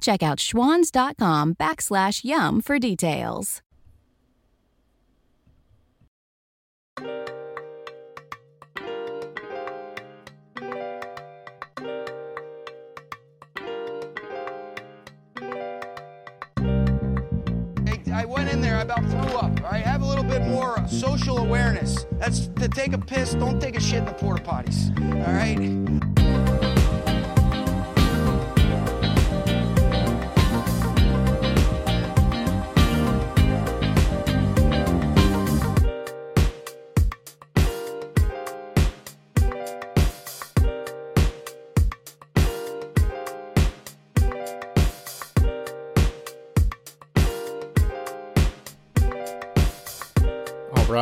Check out schwans.com backslash YUM for details. I went in there, I about threw up. All right, have a little bit more uh, social awareness. That's to take a piss, don't take a shit in the porta potties. All right.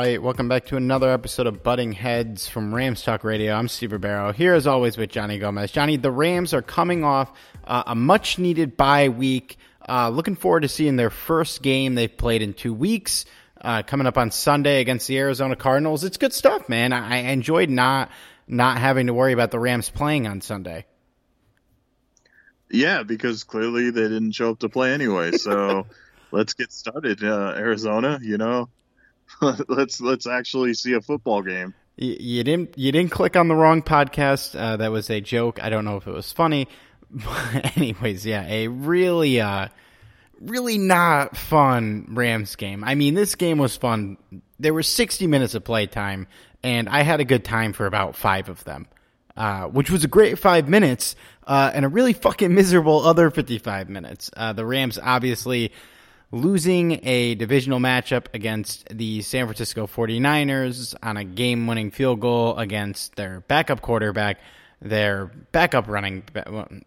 Right, welcome back to another episode of Butting Heads from Rams Talk Radio. I'm Steve Ribeiro here as always with Johnny Gomez. Johnny, the Rams are coming off uh, a much needed bye week. Uh, looking forward to seeing their first game they've played in two weeks. Uh, coming up on Sunday against the Arizona Cardinals. It's good stuff, man. I, I enjoyed not not having to worry about the Rams playing on Sunday. Yeah, because clearly they didn't show up to play anyway. So let's get started, uh, Arizona. You know, let's let's actually see a football game. You, you didn't you didn't click on the wrong podcast. Uh, that was a joke. I don't know if it was funny. But anyways, yeah, a really uh really not fun Rams game. I mean, this game was fun. There were 60 minutes of play time, and I had a good time for about five of them, uh, which was a great five minutes, uh, and a really fucking miserable other 55 minutes. Uh, the Rams obviously losing a divisional matchup against the San Francisco 49ers on a game winning field goal against their backup quarterback their backup running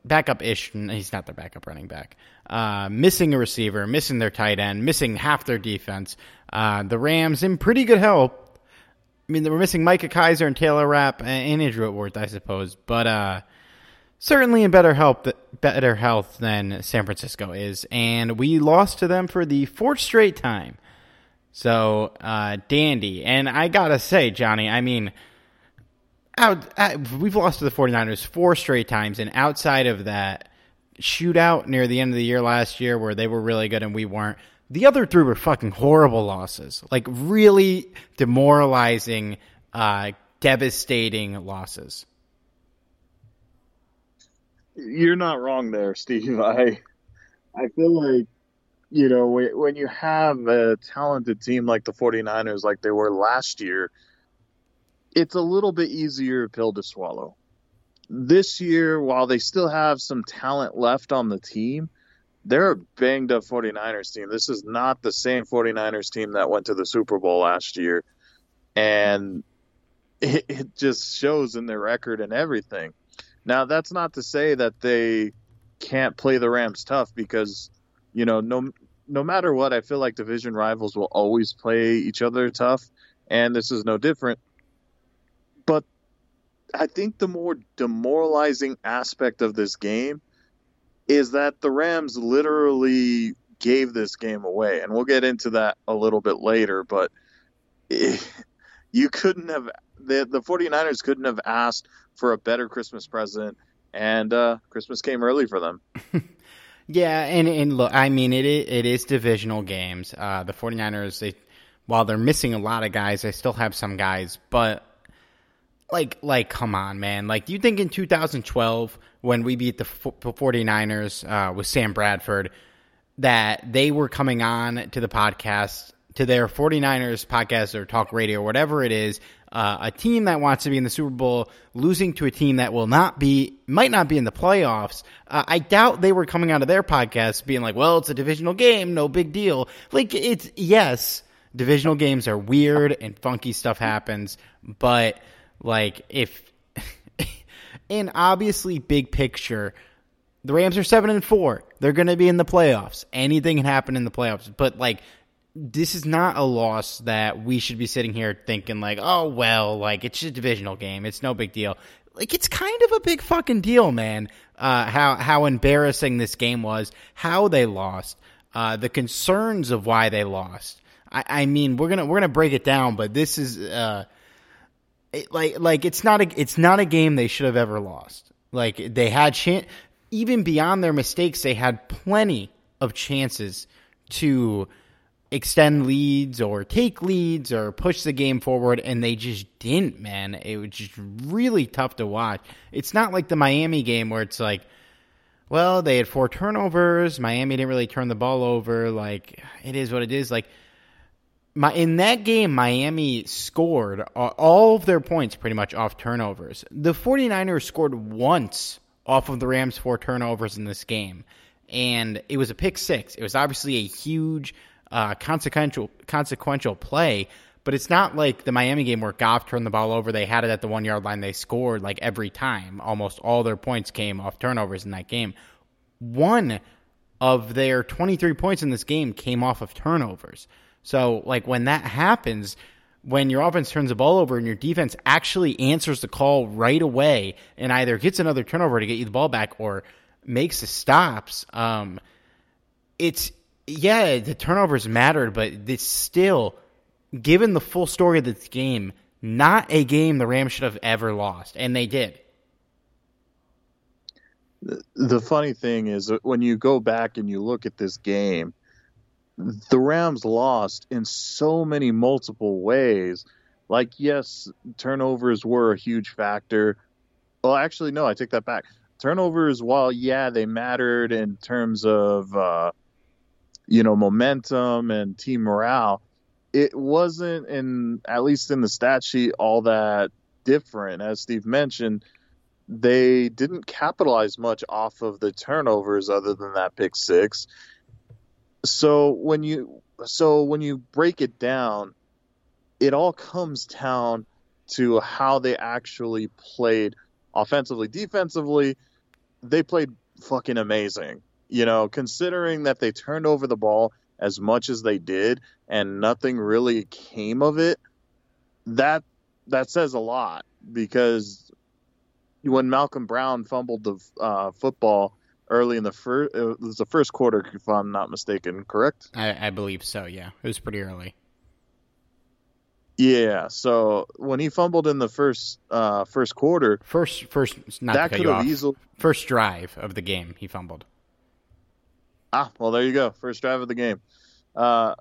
backup ish. He's not their backup running back. Uh, missing a receiver, missing their tight end, missing half their defense. Uh, the Rams in pretty good health. I mean, they were missing Micah Kiser and Taylor Rapp and Andrew Whitworth, I suppose, but uh, certainly in better health, better health than San Francisco is, and we lost to them for the fourth straight time. So, uh, dandy, and I gotta say, Johnny, I mean out, we've lost to the 49ers four straight times, and outside of that shootout near the end of the year last year where they were really good and we weren't, the other three were fucking horrible losses. Like, really demoralizing, uh, devastating losses. You're not wrong there, Steve. I I feel like you know when you have a talented team like the 49ers like they were last year, it's a little bit easier pill to swallow. This year, while they still have some talent left on the team, they're a banged up 49ers team. This is not the same 49ers team that went to the Super Bowl last year. And it, it just shows in their record and everything. Now, that's not to say that they can't play the Rams tough because, you know, no no matter what, I feel like division rivals will always play each other tough, and this is no different. But I think the more demoralizing aspect of this game is that the Rams literally gave this game away, and we'll get into that a little bit later. But it, you couldn't have the the 49ers couldn't have asked for a better Christmas present, and uh, Christmas came early for them. yeah, and and look, I mean it it is divisional games. Uh, the 49ers they while they're missing a lot of guys, they still have some guys, but like like come on man like do you think in 2012 when we beat the 49ers uh, with sam bradford that they were coming on to the podcast to their 49ers podcast or talk radio whatever it is uh, a team that wants to be in the super bowl losing to a team that will not be might not be in the playoffs uh, i doubt they were coming out of their podcast being like well it's a divisional game no big deal like it's yes divisional games are weird and funky stuff happens but like if in obviously big picture, the Rams are seven and four. They're going to be in the playoffs. Anything can happen in the playoffs. But like, this is not a loss that we should be sitting here thinking like, oh well, like it's just a divisional game. It's no big deal. Like it's kind of a big fucking deal, man. Uh, how how embarrassing this game was, how they lost, uh, the concerns of why they lost. I, I mean, we're gonna we're gonna break it down, but this is. Uh, it, like like it's not a it's not a game they should have ever lost. Like they had chance even beyond their mistakes, they had plenty of chances to extend leads or take leads or push the game forward and they just didn't, man. It was just really tough to watch. It's not like the Miami game where it's like well, they had four turnovers. Miami didn't really turn the ball over. Like, it is what it is. Like, my, in that game, Miami scored all of their points pretty much off turnovers. The 49ers scored once off of the Rams' four turnovers in this game, and it was a pick six. It was obviously a huge, uh, consequential consequential play, but it's not like the Miami game where Goff turned the ball over. They had it at the one yard line. They scored like every time. Almost all their points came off turnovers in that game. One of their 23 points in this game came off of turnovers. So, like, when that happens, when your offense turns the ball over and your defense actually answers the call right away and either gets another turnover to get you the ball back or makes the stops, um, it's, yeah, the turnovers mattered, but it's still, given the full story of this game, not a game the Rams should have ever lost. And they did. The funny thing is, when you go back and you look at this game, the Rams lost in so many multiple ways. Like, yes, turnovers were a huge factor. Well, actually, no, I take that back. Turnovers, while yeah, they mattered in terms of uh, you know momentum and team morale, it wasn't in at least in the stat sheet all that different. As Steve mentioned, they didn't capitalize much off of the turnovers other than that pick six so when you so when you break it down, it all comes down to how they actually played offensively. Defensively, they played fucking amazing. You know, considering that they turned over the ball as much as they did and nothing really came of it, that that says a lot because when Malcolm Brown fumbled the uh, football early in the first. It was the first quarter, if I'm not mistaken. Correct? I, I believe so. Yeah, it was pretty early. Yeah. So when he fumbled in the first uh, first quarter, first first not that could have easily first drive of the game, he fumbled. Ah, well, there you go. First drive of the game. Uh,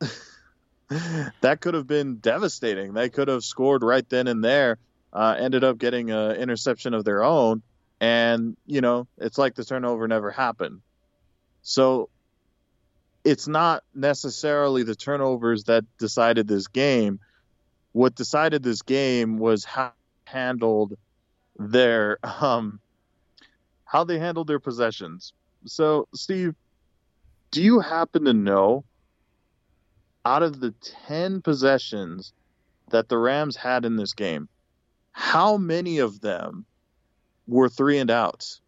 that could have been devastating. They could have scored right then and there. Uh, ended up getting an interception of their own, and you know it's like the turnover never happened. So it's not necessarily the turnovers that decided this game. What decided this game was how handled their um how they handled their possessions. So, Steve, do you happen to know out of the 10 possessions that the Rams had in this game, how many of them were three and outs?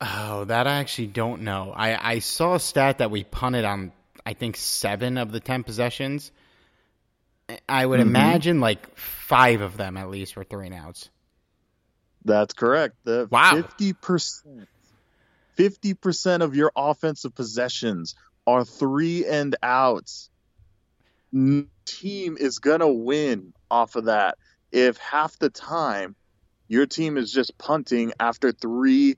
Oh, that I actually don't know. I, I saw a stat that we punted on, I think, seven of the 10 possessions. I would mm-hmm. imagine like five of them at least were three and outs. That's correct. The wow. 50%. 50% of your offensive possessions are three and outs. Team is going to win off of that if half the time your team is just punting after three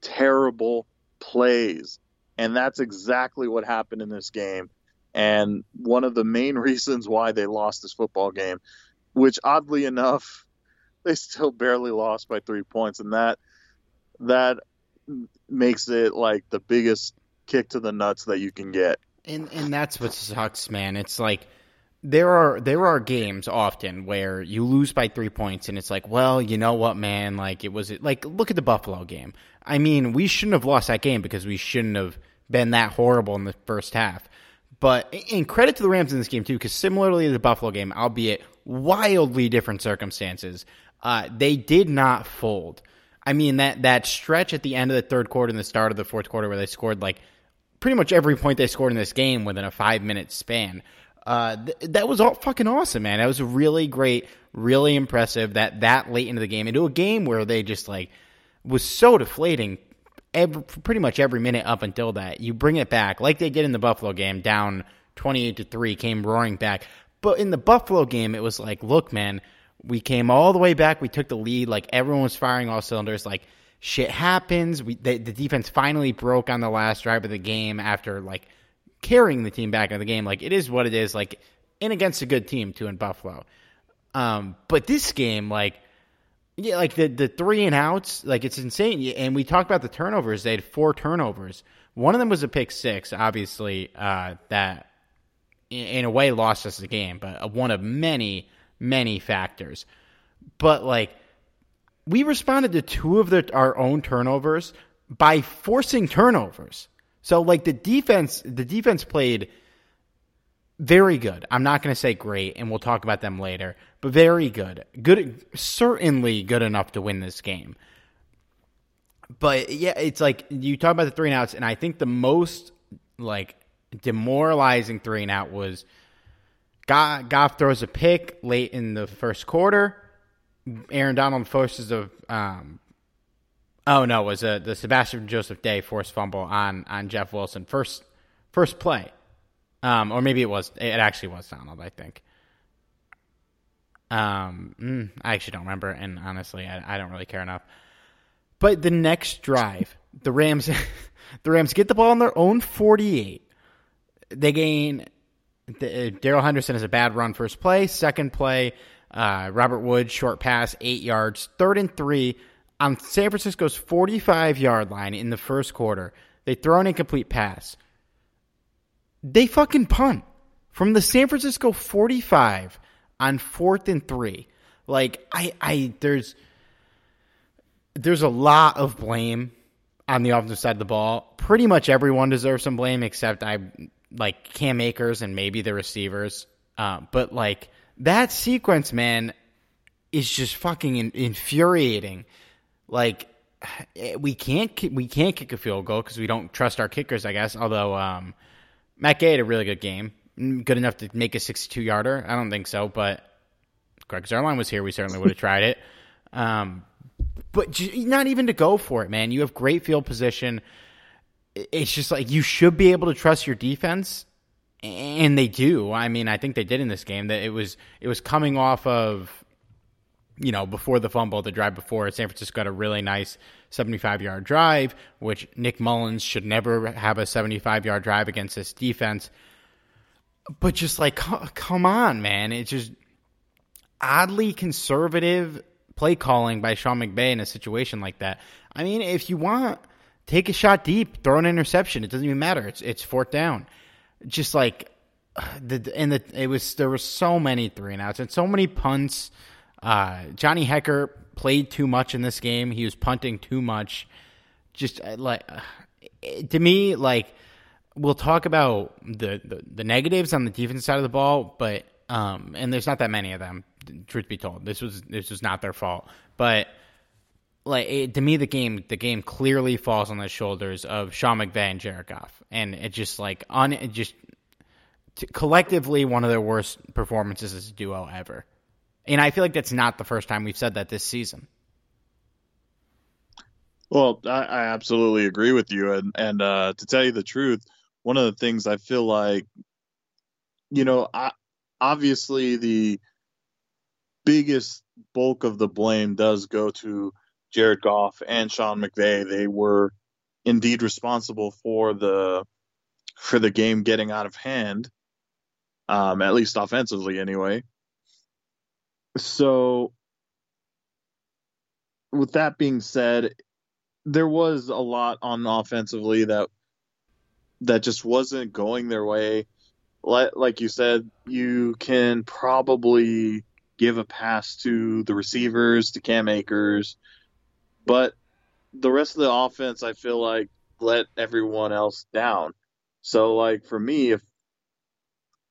terrible plays. And that's exactly what happened in this game. And one of the main reasons why they lost this football game, which oddly enough, they still barely lost by three points. And that, that makes it like the biggest kick to the nuts that you can get. And, and that's what sucks, man. It's like, there are there are games often where you lose by three points and it's like, well, you know what, man? Like it was like look at the Buffalo game. I mean, we shouldn't have lost that game because we shouldn't have been that horrible in the first half. But in credit to the Rams in this game too, because similarly to the Buffalo game, albeit wildly different circumstances, uh, they did not fold. I mean that that stretch at the end of the third quarter and the start of the fourth quarter where they scored like pretty much every point they scored in this game within a five minute span uh, th- that was all fucking awesome, man. That was really great, really impressive. That that late into the game, into a game where they just like was so deflating. Every, pretty much every minute up until that, you bring it back like they did in the Buffalo game, down twenty eight to three, came roaring back. But in the Buffalo game, it was like, look, man, we came all the way back. We took the lead. Like everyone was firing all cylinders. Like shit happens. We the, defense finally broke on the last drive of the game after like carrying the team back in the game. Like it is what it is. Like in against a good team too in Buffalo. Um, but this game, like, yeah, like the the three and outs, like it's insane. And we talked about the turnovers. They had four turnovers. One of them was a pick six, obviously. Uh, that in, in a way lost us the game, but one of many many factors. But like we responded to two of the, our own turnovers by forcing turnovers. So like the defense, the defense played very good. I'm not going to say great, and we'll talk about them later, but very good. Good, certainly good enough to win this game. But yeah, it's like you talk about the three and outs, and I think the most like demoralizing three and out was Goff throws a pick late in the first quarter. Aaron Donald forces a um, Oh no, it was a, the Sebastian Joseph Day forced fumble on on Jeff Wilson first first play, um, or maybe it was it actually was Donald, I think. Um, mm, I actually don't remember, and honestly, I, I don't really care enough. But the next drive, the Rams, the Rams get the ball on their own forty-eight. They gain. The, Darrell Henderson has a bad run first play. Second play, uh, Robert Wood short pass, eight yards. Third and three on San Francisco's 45 yard line in the first quarter. They throw an incomplete pass. They fucking punt from the San Francisco 45 on fourth and three. Like I, I there's there's a lot of blame on the offensive side of the ball. Pretty much everyone deserves some blame except I like Cam Akers and maybe the receivers. Uh, but like that sequence, man, is just fucking in, infuriating like we can't we can't kick a field goal because we don't trust our kickers, I guess. Although um, Matt Gay had a really good game, good enough to make a 62 yarder. I don't think so, but Greg Zuerlein was here. We certainly would have tried it. Um, but not even to go for it, man. You have great field position. It's just like you should be able to trust your defense, and they do. I mean, I think they did in this game. That it was it was coming off of you know, before the fumble, the drive before, San Francisco got a really nice 75 yard drive, which Nick Mullens should never have a 75 yard drive against this defense. But just like, come on, man. It's just oddly conservative play calling by Sean McVay in a situation like that. I mean, if you want, take a shot deep, throw an interception. It doesn't even matter. It's it's fourth down. Just like the and the it was there were so many three and outs and so many punts. Uh, Johnny Hekker played too much in this game. He was punting too much. Just uh, like to me, like we'll talk about the, the, the negatives on the defense side of the ball, but um, and there's not that many of them. Truth be told, this was this was not their fault, but like it, to me, the game the game clearly falls on the shoulders of Sean McVay and Jared Goff, and it just like on it just t- collectively one of their worst performances as a duo ever. And I feel like that's not the first time we've said that this season. Well, I, I absolutely agree with you, and and uh, to tell you the truth, one of the things I feel like, you know, I, obviously the biggest bulk of the blame does go to Jared Goff and Sean McVay. They were indeed responsible for the for the game getting out of hand, um, at least offensively, anyway. So, with that being said, there was a lot on offensively that that just wasn't going their way. Like, like you said, you can probably give a pass to the receivers, to Cam Akers, but the rest of the offense, I feel like, let everyone else down. So, like for me, if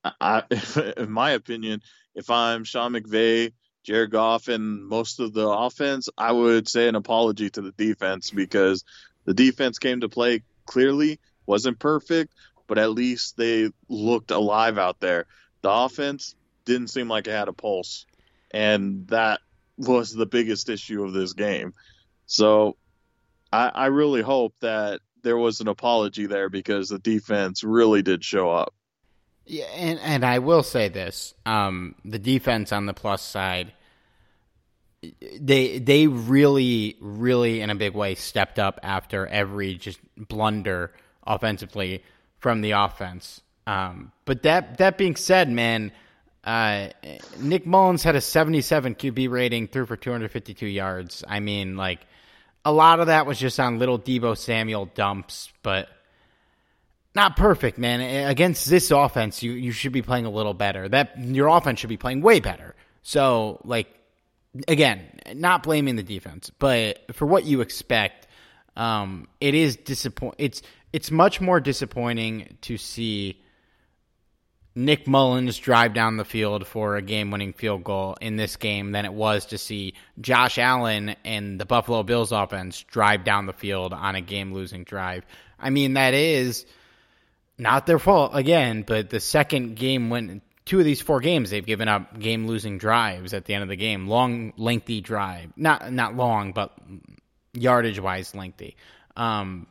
I, if, in my opinion, if I'm Sean McVay, Jared Goff, and most of the offense, I would say an apology to the defense because the defense came to play clearly, wasn't perfect, but at least they looked alive out there. The offense didn't seem like it had a pulse, and that was the biggest issue of this game. So I, I really hope that there was an apology there because the defense really did show up. Yeah, and and I will say this: um, the defense on the plus side, they they really, really in a big way stepped up after every just blunder offensively from the offense. Um, but that that being said, man, uh, Nick Mullens had a 77 QB rating, threw for 252 yards. I mean, like a lot of that was just on little Deebo Samuel dumps, but not perfect, man. Against this offense, you you should be playing a little better. That your offense should be playing way better. So, like again, not blaming the defense, but for what you expect, um, it is disappoint. It's it's much more disappointing to see Nick Mullens drive down the field for a game winning field goal in this game than it was to see Josh Allen and the Buffalo Bills offense drive down the field on a game losing drive. I mean, that is not their fault again, but the second game went two of these four games they've given up game losing drives at the end of the game. Long, lengthy drive. Not not long, but yardage wise lengthy. Um,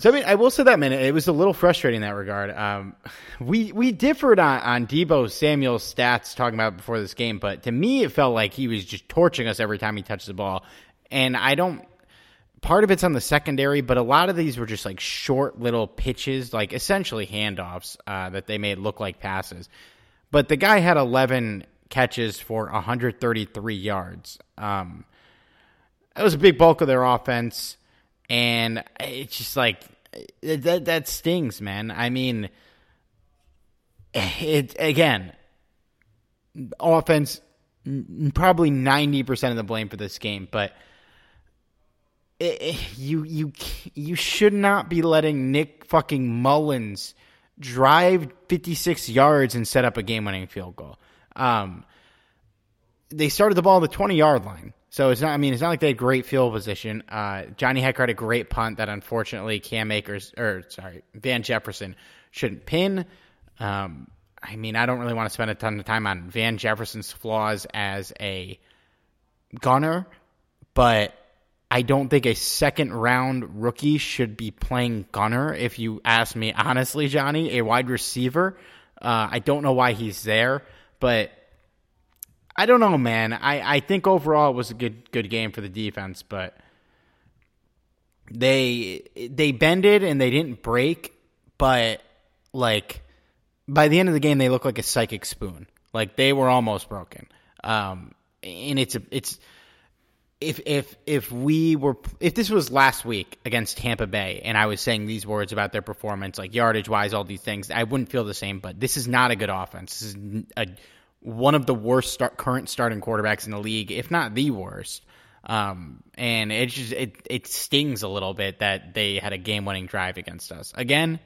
so I mean, I will say that, man, it was a little frustrating in that regard. Um, we we differed on, on Deebo Samuel's stats talking about before this game, but to me, it felt like he was just torching us every time he touched the ball. And I don't. Part of it's on the secondary, but a lot of these were just like short little pitches, like essentially handoffs uh, that they made look like passes. But the guy had 11 catches for 133 yards. Um, that was a big bulk of their offense and it's just like that that stings, man. I mean, it again, offense probably ninety percent of the blame for this game, but. It, it, you you you should not be letting Nick fucking Mullens drive 56 yards and set up a game-winning field goal. Um, they started the ball at the 20 yard line. So it's not. I mean, it's not like they had great field position. Uh, Johnny Hekker had a great punt that unfortunately Cam Akers or sorry Van Jefferson shouldn't pin. Um, I mean, I don't really want to spend a ton of time on Van Jefferson's flaws as a gunner, but I don't think a second round rookie should be playing gunner. If you ask me honestly, Johnny, a wide receiver. Uh, I don't know why he's there, but I don't know, man. I, I think overall it was a good good game for the defense, but they they bended and they didn't break, but like by the end of the game they looked like a psychic spoon. Like they were almost broken. Um, and it's a, it's if if if we were if this was last week against Tampa Bay and I was saying these words about their performance, like yardage wise, all these things, I wouldn't feel the same. But this is not a good offense. This is a, one of the worst start, current starting quarterbacks in the league, if not the worst. Um, and it just it it stings a little bit that they had a game winning drive against us. Again,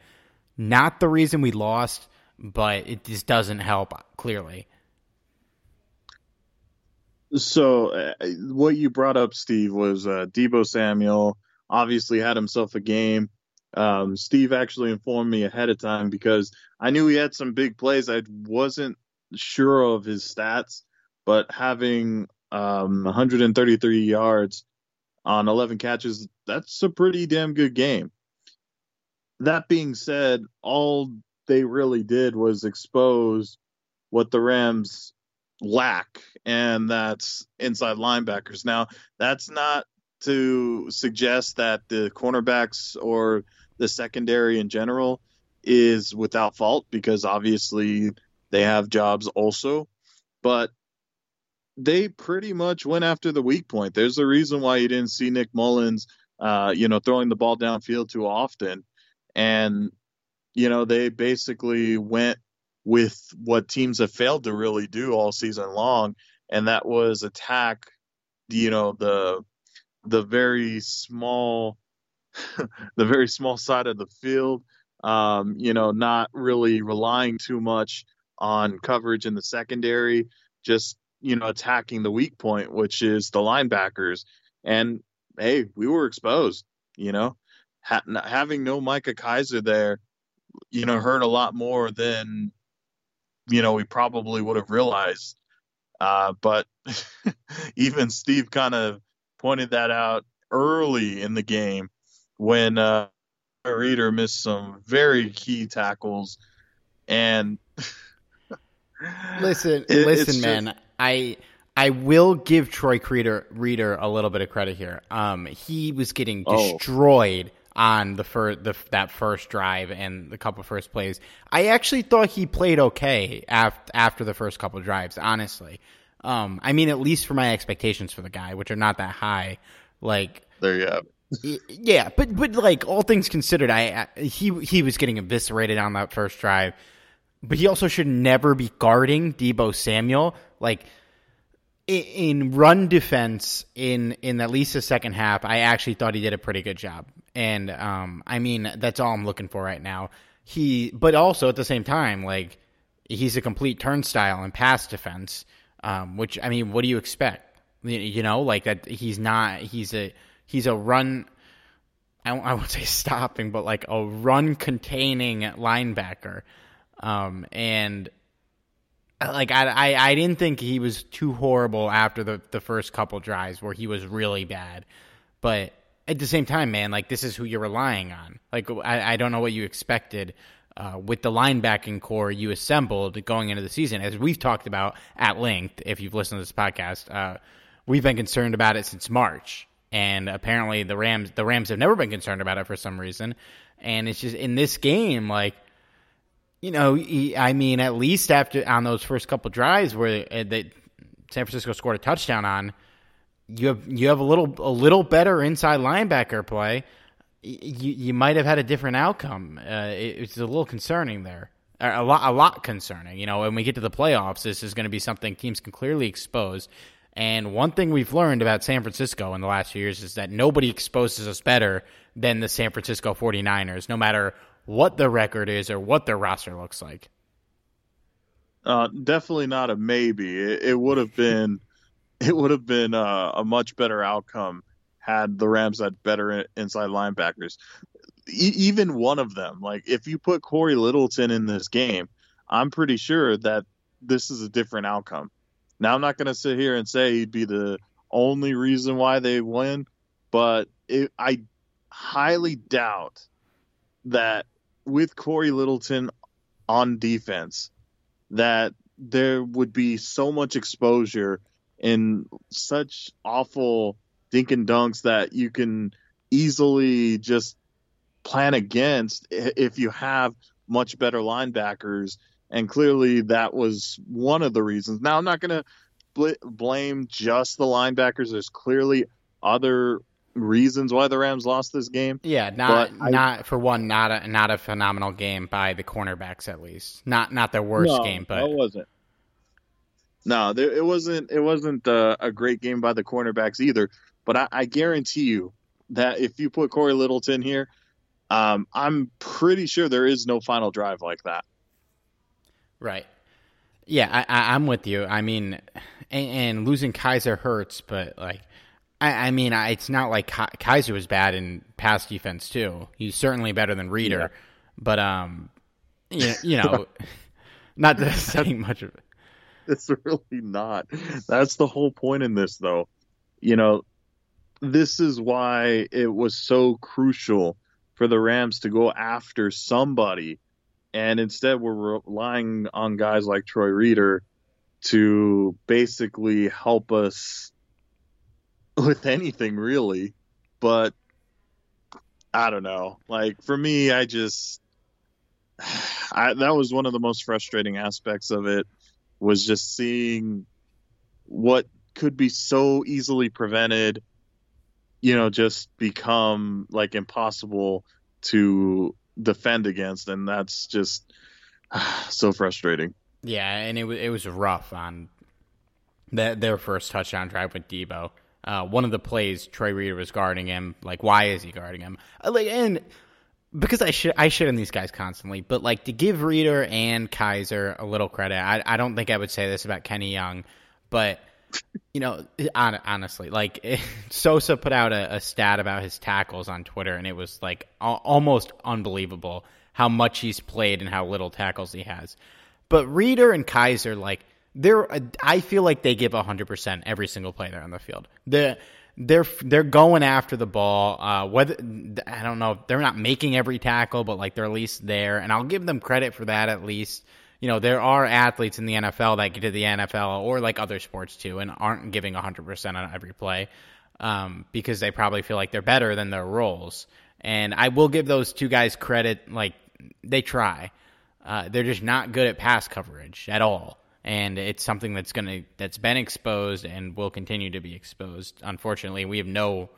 not the reason we lost, but it just doesn't help clearly. So, uh, what you brought up, Steve, was uh, Deebo Samuel obviously had himself a game. Um, Steve actually informed me ahead of time because I knew he had some big plays. I wasn't sure of his stats, but having um, 133 yards on 11 catches, that's a pretty damn good game. That being said, all they really did was expose what the Rams lack, and that's inside linebackers. Now, that's not to suggest that the cornerbacks or the secondary in general is without fault because obviously they have jobs also, but they pretty much went after the weak point. There's a reason why you didn't see Nick Mullens, uh, you know, throwing the ball downfield too often, and you know they basically went with what teams have failed to really do all season long, and that was attack, you know, the the very small, the very small side of the field. Um, you know, not really relying too much on coverage in the secondary, just you know attacking the weak point, which is the linebackers. And hey, we were exposed. You know, ha- having no Micah Kiser there, you know, hurt a lot more than you know, we probably would have realized. Uh, but even Steve kind of pointed that out early in the game when uh, Reeder missed some very key tackles. And listen, it, listen, man. I I will give Troy Reeder, Reeder a little bit of credit here. Um, he was getting oh. destroyed. Oh on the first the, that first drive and the couple first plays. I actually thought he played okay after after the first couple drives. Honestly, um, I mean, at least for my expectations for the guy, which are not that high. Like there you have. Yeah, but but like all things considered, I, I he he was getting eviscerated on that first drive, but he also should never be guarding Deebo Samuel. Like in run defense in in at least the second half, I actually thought he did a pretty good job. And um, I mean, that's all I'm looking for right now. He, but also at the same time, like he's a complete turnstile in pass defense. Um, which I mean, what do you expect? You know, like that. He's not. He's a. He's a run. I, I won't say stopping, but like a run containing linebacker. Um, and like I, I, I didn't think he was too horrible after the the first couple drives where he was really bad, but at the same time, man, like this is who you're relying on. Like I, I don't know what you expected uh, with the linebacking core you assembled going into the season, as we've talked about at length. If you've listened to this podcast, uh, we've been concerned about it since March, and apparently the Rams the Rams have never been concerned about it for some reason. And it's just in this game, like you know, I mean, at least after on those first couple drives where uh, that San Francisco scored a touchdown on you have you have a little a little better inside linebacker play, you you might have had a different outcome. Uh, it, it's a little concerning there, a lot a lot concerning. You know, when we get to the playoffs, this is going to be something teams can clearly expose. And one thing we've learned about San Francisco in the last few years is that nobody exposes us better than the San Francisco 49ers, no matter what the record is or what their roster looks like. Uh, definitely not a maybe. It, it would have been it would have been uh, a much better outcome had the Rams had better inside linebackers. E- even one of them, like if you put Corey Littleton in this game, I'm pretty sure that this is a different outcome. Now I'm not going to sit here and say he'd be the only reason why they win, but it, I highly doubt that with Corey Littleton on defense, that there would be so much exposure in such awful dink and dunks that you can easily just plan against if you have much better linebackers. And clearly that was one of the reasons. Now I'm not gonna bl- blame just the linebackers. There's clearly other reasons why the Rams lost this game. Yeah, not But I- not for one, not a not a phenomenal game by the cornerbacks at least. Not not their worst no, game, but no, it wasn't. No, there, it wasn't. It wasn't uh, a great game by the cornerbacks either. But I, I guarantee you that if you put Corey Littleton here, um, I'm pretty sure there is no final drive like that. Right. Yeah, I, I, I'm with you. I mean, and, and losing Kiser hurts, but like, I, I mean, I, it's not like Ki- Kiser was bad in pass defense too. He's certainly better than Reeder, Yeah. but um, you, you know, not that saying much of it. It's really not. That's the whole point in this, though. You know, this is why it was so crucial for the Rams to go after somebody. And instead, we're relying on guys like Troy Reeder to basically help us with anything, really. But I don't know. Like, for me, I just. I, that was one of the most frustrating aspects of it was just seeing what could be so easily prevented, you know, just become like impossible to defend against, and that's just so frustrating. Yeah, and it was it was rough on their their first touchdown drive with Deebo. Uh, one of the plays, Troy Reeder was guarding him. Like, why is he guarding him? Uh, and because I should I shit on these guys constantly, but like to give Reeder and Kiser a little credit, I I don't think I would say this about Kenny Young, but you know, hon- honestly, like Sosa put out a, a stat about his tackles on Twitter, and it was like al- almost unbelievable how much he's played and how little tackles he has. But Reeder and Kiser, like they're, I feel like they give hundred percent every single play they're on the field. They're they're they're going after the ball. Uh, whether I don't know, they're not making every tackle, but like they're at least there, and I'll give them credit for that at least. You know, there are athletes in the NFL that get to the NFL or like other sports too, and aren't giving hundred percent on every play um, because they probably feel like they're better than their roles. And I will give those two guys credit; like they try. Uh, they're just not good at pass coverage at all, and it's something that's gonna that's been exposed and will continue to be exposed. Unfortunately, we have no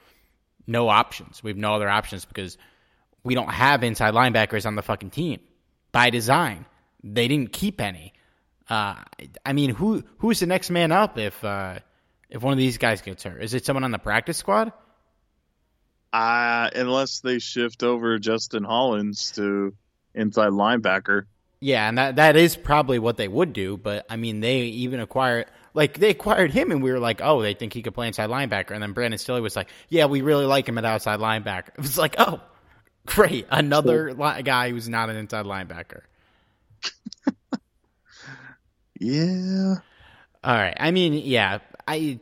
no options. We have no other options because we don't have inside linebackers on the fucking team by design. They didn't keep any. Uh, I mean, who who's the next man up if uh, if one of these guys gets hurt? Is it someone on the practice squad? Uh, unless they shift over Justin Hollins to inside linebacker. Yeah, and that that is probably what they would do. But I mean, they even acquired like they acquired him, and we were like, oh, they think he could play inside linebacker. And then Brandon Staley was like, yeah, we really like him at outside linebacker. It was like, oh, great, another li- guy who's not an inside linebacker. Yeah. All right. I mean, yeah, I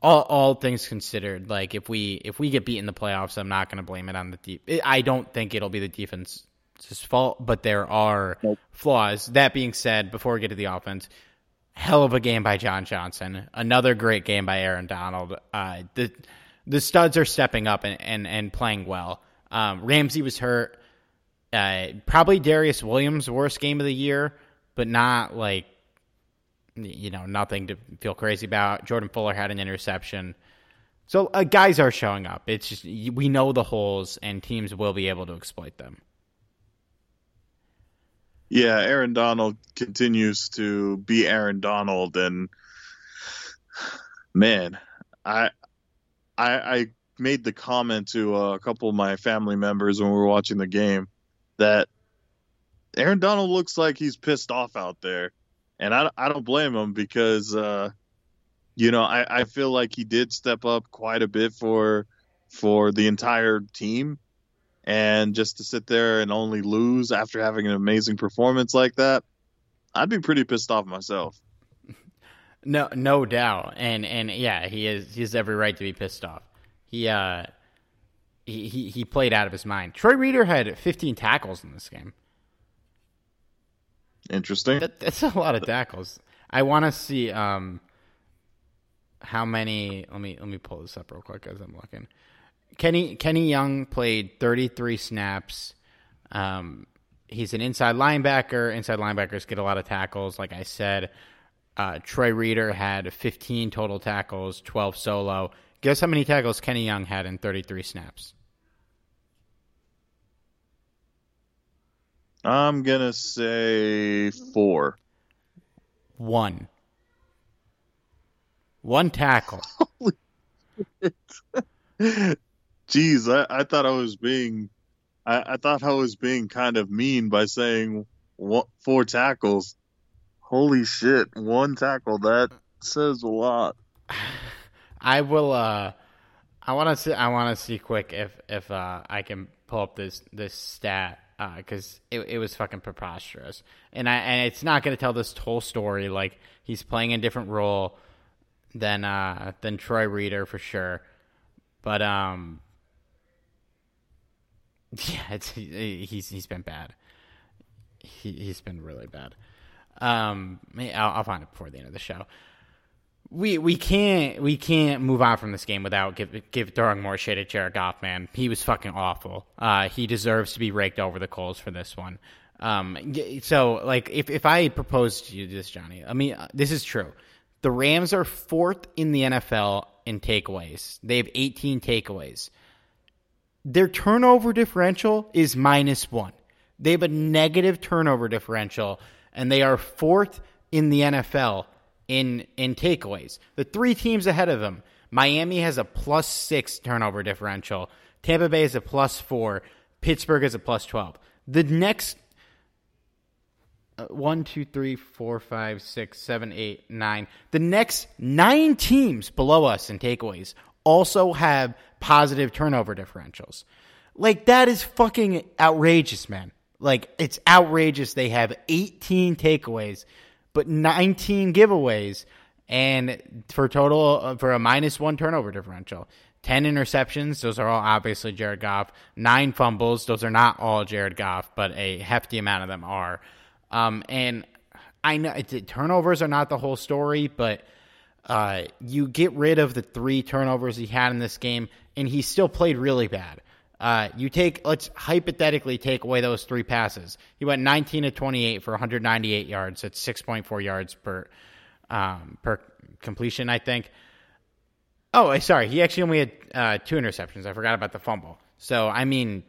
all all things considered, like if we if we get beat in the playoffs, I'm not going to blame it on the deep. I don't think it'll be the defense's fault, but there are Nope. flaws. That being said, before we get to the offense, hell of a game by John Johnson. Another great game by Aaron Donald. Uh, the the studs are stepping up and and, and playing well. Um, Ramsey was hurt. Uh, probably Darious Williams' worst game of the year, but not like you know, nothing to feel crazy about. Jordan Fuller had an interception. So uh, guys are showing up. It's just we know the holes, and teams will be able to exploit them. Yeah, Aaron Donald continues to be Aaron Donald, and man, I, I, I made the comment to a couple of my family members when we were watching the game that Aaron Donald looks like he's pissed off out there, and I, I don't blame him because, uh, you know, I, I feel like he did step up quite a bit for for the entire team and just to sit there and only lose after having an amazing performance like that, I'd be pretty pissed off myself. No, no doubt, and and yeah, he is he has every right to be pissed off. He uh, he he, he played out of his mind. Troy Reeder had 15 tackles in this game. Interesting. That, that's a lot of tackles. I want to see um how many. Let me let me pull this up real quick as I'm looking. Kenny Kenny Young played 33 snaps. Um, he's an inside linebacker. Inside linebackers get a lot of tackles, like I said. Uh, Troy Reeder had 15 total tackles, 12 solo. Guess how many tackles Kenny Young had in 33 snaps? I'm gonna say four. One. One tackle. Jeez, I, I thought I was being, I, I thought I was being kind of mean by saying one, four tackles. Holy shit, one tackle. That says a lot. I will. uh I want to see. I want to see quick if if uh, I can pull up this this stat because uh, it it was fucking preposterous, and I and it's not going to tell this whole story. Like he's playing a different role than uh than Troy Reeder for sure, but um yeah, he's he's been bad. He he's been really bad. Um, I'll, I'll find it before the end of the show we we can't we can't move on from this game without give give throwing more shit at Jared Goff. Man, he was fucking awful. Uh, he deserves to be raked over the coals for this one. Um, so like if if I proposed to you this, Johnny, I mean uh, this is true. The Rams are fourth in the NFL in takeaways. They have 18 takeaways. Their turnover differential is minus one. They have a negative turnover differential, and they are fourth in the NFL in in takeaways. The three teams ahead of them, Miami has a plus six turnover differential. Tampa Bay is a plus four. Pittsburgh is a plus twelve. The next uh, one, two, three, four, five, six, seven, eight, nine. The next nine teams below us in takeaways also have positive turnover differentials. Like that is fucking outrageous, man. Like it's outrageous. They have 18 takeaways but 19 giveaways and for total for a minus one turnover differential. 10 interceptions, those are all obviously Jared Goff. Nine fumbles, those are not all Jared Goff, but a hefty amount of them are. Um, and I know turnovers are not the whole story, but uh, you get rid of the three turnovers he had in this game, and he still played really bad. Uh, you take, let's hypothetically take away those three passes. He went 19 to 28 for 198 yards. That's 6.4 yards per um, per completion, I think. Oh, sorry. He actually only had uh, two interceptions. I forgot about the fumble. So, I mean,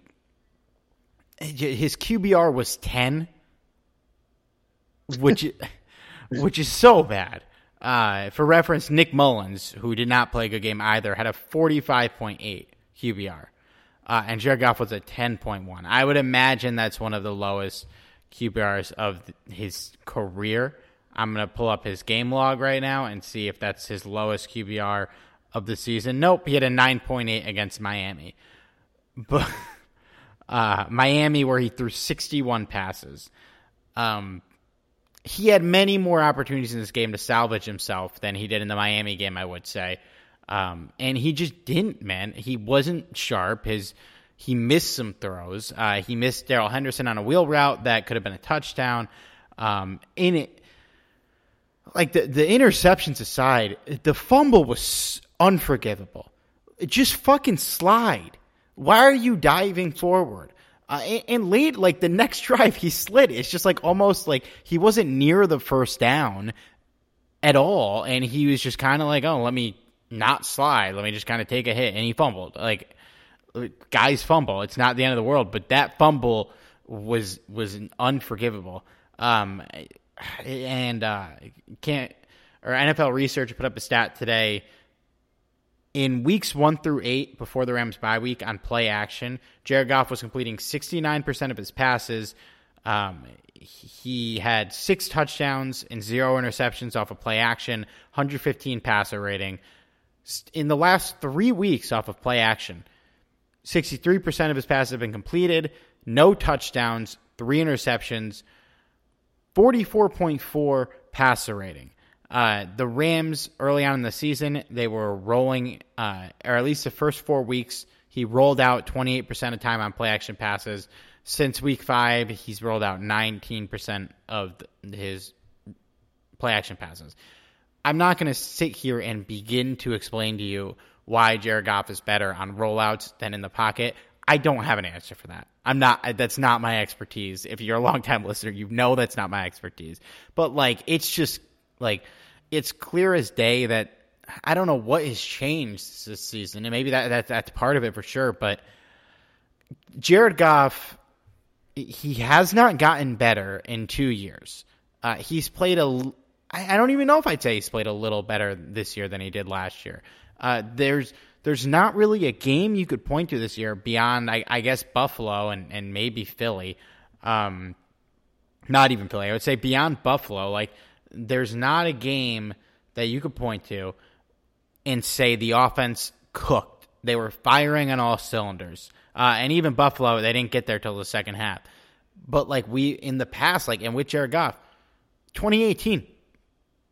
his QBR was 10, which, which is so bad. Uh, for reference, Nick Mullens, who did not play a good game either, had a 45.8 QBR. Uh, and Jared Goff was a 10.1. I would imagine that's one of the lowest QBRs of his career. I'm going to pull up his game log right now and see if that's his lowest QBR of the season. Nope, he had a 9.8 against Miami. But uh, Miami, where he threw 61 passes. Um, he had many more opportunities in this game to salvage himself than he did in the Miami game, I would say. Um, and he just didn't, man. He wasn't sharp. His he missed some throws. Uh, he missed Darrell Henderson on a wheel route that could have been a touchdown. Um, in it, like the the interceptions aside, the fumble was unforgivable. Just fucking slide. Why are you diving forward? Uh, and, late, like the next drive, he slid. It's just like almost like he wasn't near the first down at all, and he was just kind of like, "Oh, let me not slide. Let me just kind of take a hit. And he fumbled. Like guys fumble. It's not the end of the world, but that fumble was was unforgivable. Um, and uh, can't or NFL research put up a stat today. In weeks one through eight, before the Rams bye week on play action, Jared Goff was completing 69% of his passes. Um, he had six touchdowns and zero interceptions off of play action, 115 passer rating in the last three weeks off of play action, 63% of his passes have been completed, no touchdowns, three interceptions, 44.4 passer rating. Uh, the Rams early on in the season, they were rolling, uh, or at least the first four weeks, he rolled out 28% of time on play action passes. Since week five, he's rolled out 19% of his play action passes. I'm not going to sit here and begin to explain to you why Jared Goff is better on rollouts than in the pocket. I don't have an answer for that. I'm not, that's not my expertise. If you're a long time listener, you know that's not my expertise. But like, it's just Like it's clear as day that I don't know what has changed this season, and maybe that, that that's part of it for sure. But Jared Goff, he has not gotten better in two years. Uh, he's played a. I don't even know if I'd say he's played a little better this year than he did last year. Uh, there's there's not really a game you could point to this year beyond, I, I guess, Buffalo and, and maybe Philly. Um, not even Philly. I would say beyond Buffalo, like there's not a game that you could point to and say the offense cooked. They were firing on all cylinders. Uh, and even Buffalo, they didn't get there till the second half. But like we in the past, like and with Jared Goff, 2018,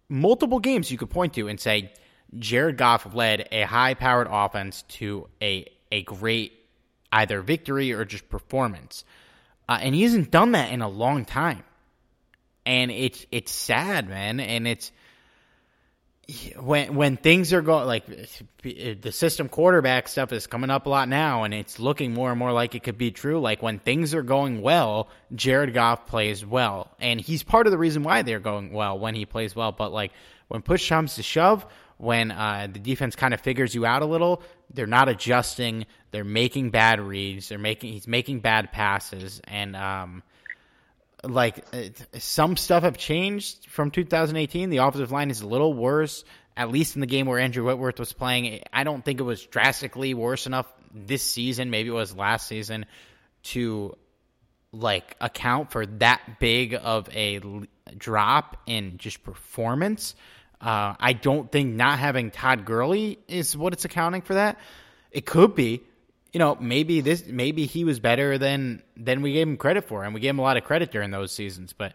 multiple games you could point to and say Jared Goff led a high powered offense to a a great either victory or just performance. Uh, and he hasn't done that in a long time. And it's it's sad, man, and it's when when things are going like the system quarterback stuff is coming up a lot now and it's looking more and more like it could be true. Like when things are going well Jared Goff plays well. And he's part of the reason why they're going well when he plays well. But like when push comes to shove when uh, the defense kind of figures you out a little, they're not adjusting. They're making bad reads. They're making he's making bad passes, and um, like some stuff have changed from 2018. The offensive line is a little worse. At least in the game where Andrew Whitworth was playing, I don't think it was drastically worse enough this season. Maybe it was last season to like account for that big of a drop in just performance. Uh, I don't think not having Todd Gurley is what it's accounting for that. It could be, you know, maybe this, maybe he was better than than we gave him credit for, and we gave him a lot of credit during those seasons. But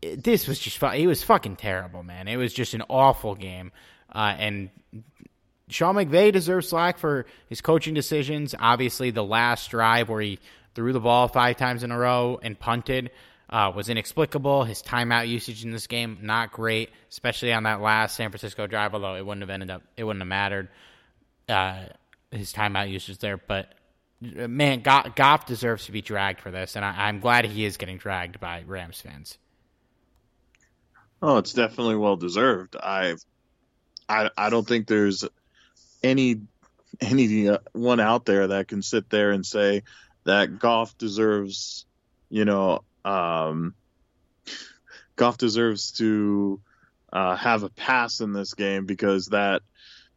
it, this was just, he was fucking terrible, man. It was just an awful game, uh, and Sean McVay deserves slack for his coaching decisions. Obviously, the last drive where he threw the ball five times in a row and punted uh, was inexplicable. His timeout usage in this game not great, especially on that last San Francisco drive. Although it wouldn't have ended up, it wouldn't have mattered. Uh, his timeout usage there, but uh, man, Goff deserves to be dragged for this, and I, am glad he is getting dragged by Rams fans. Oh, it's definitely well deserved. I, I, I don't think there's any any uh, one out there that can sit there and say that Goff deserves, you know, um, Goff deserves to uh, have a pass in this game because that,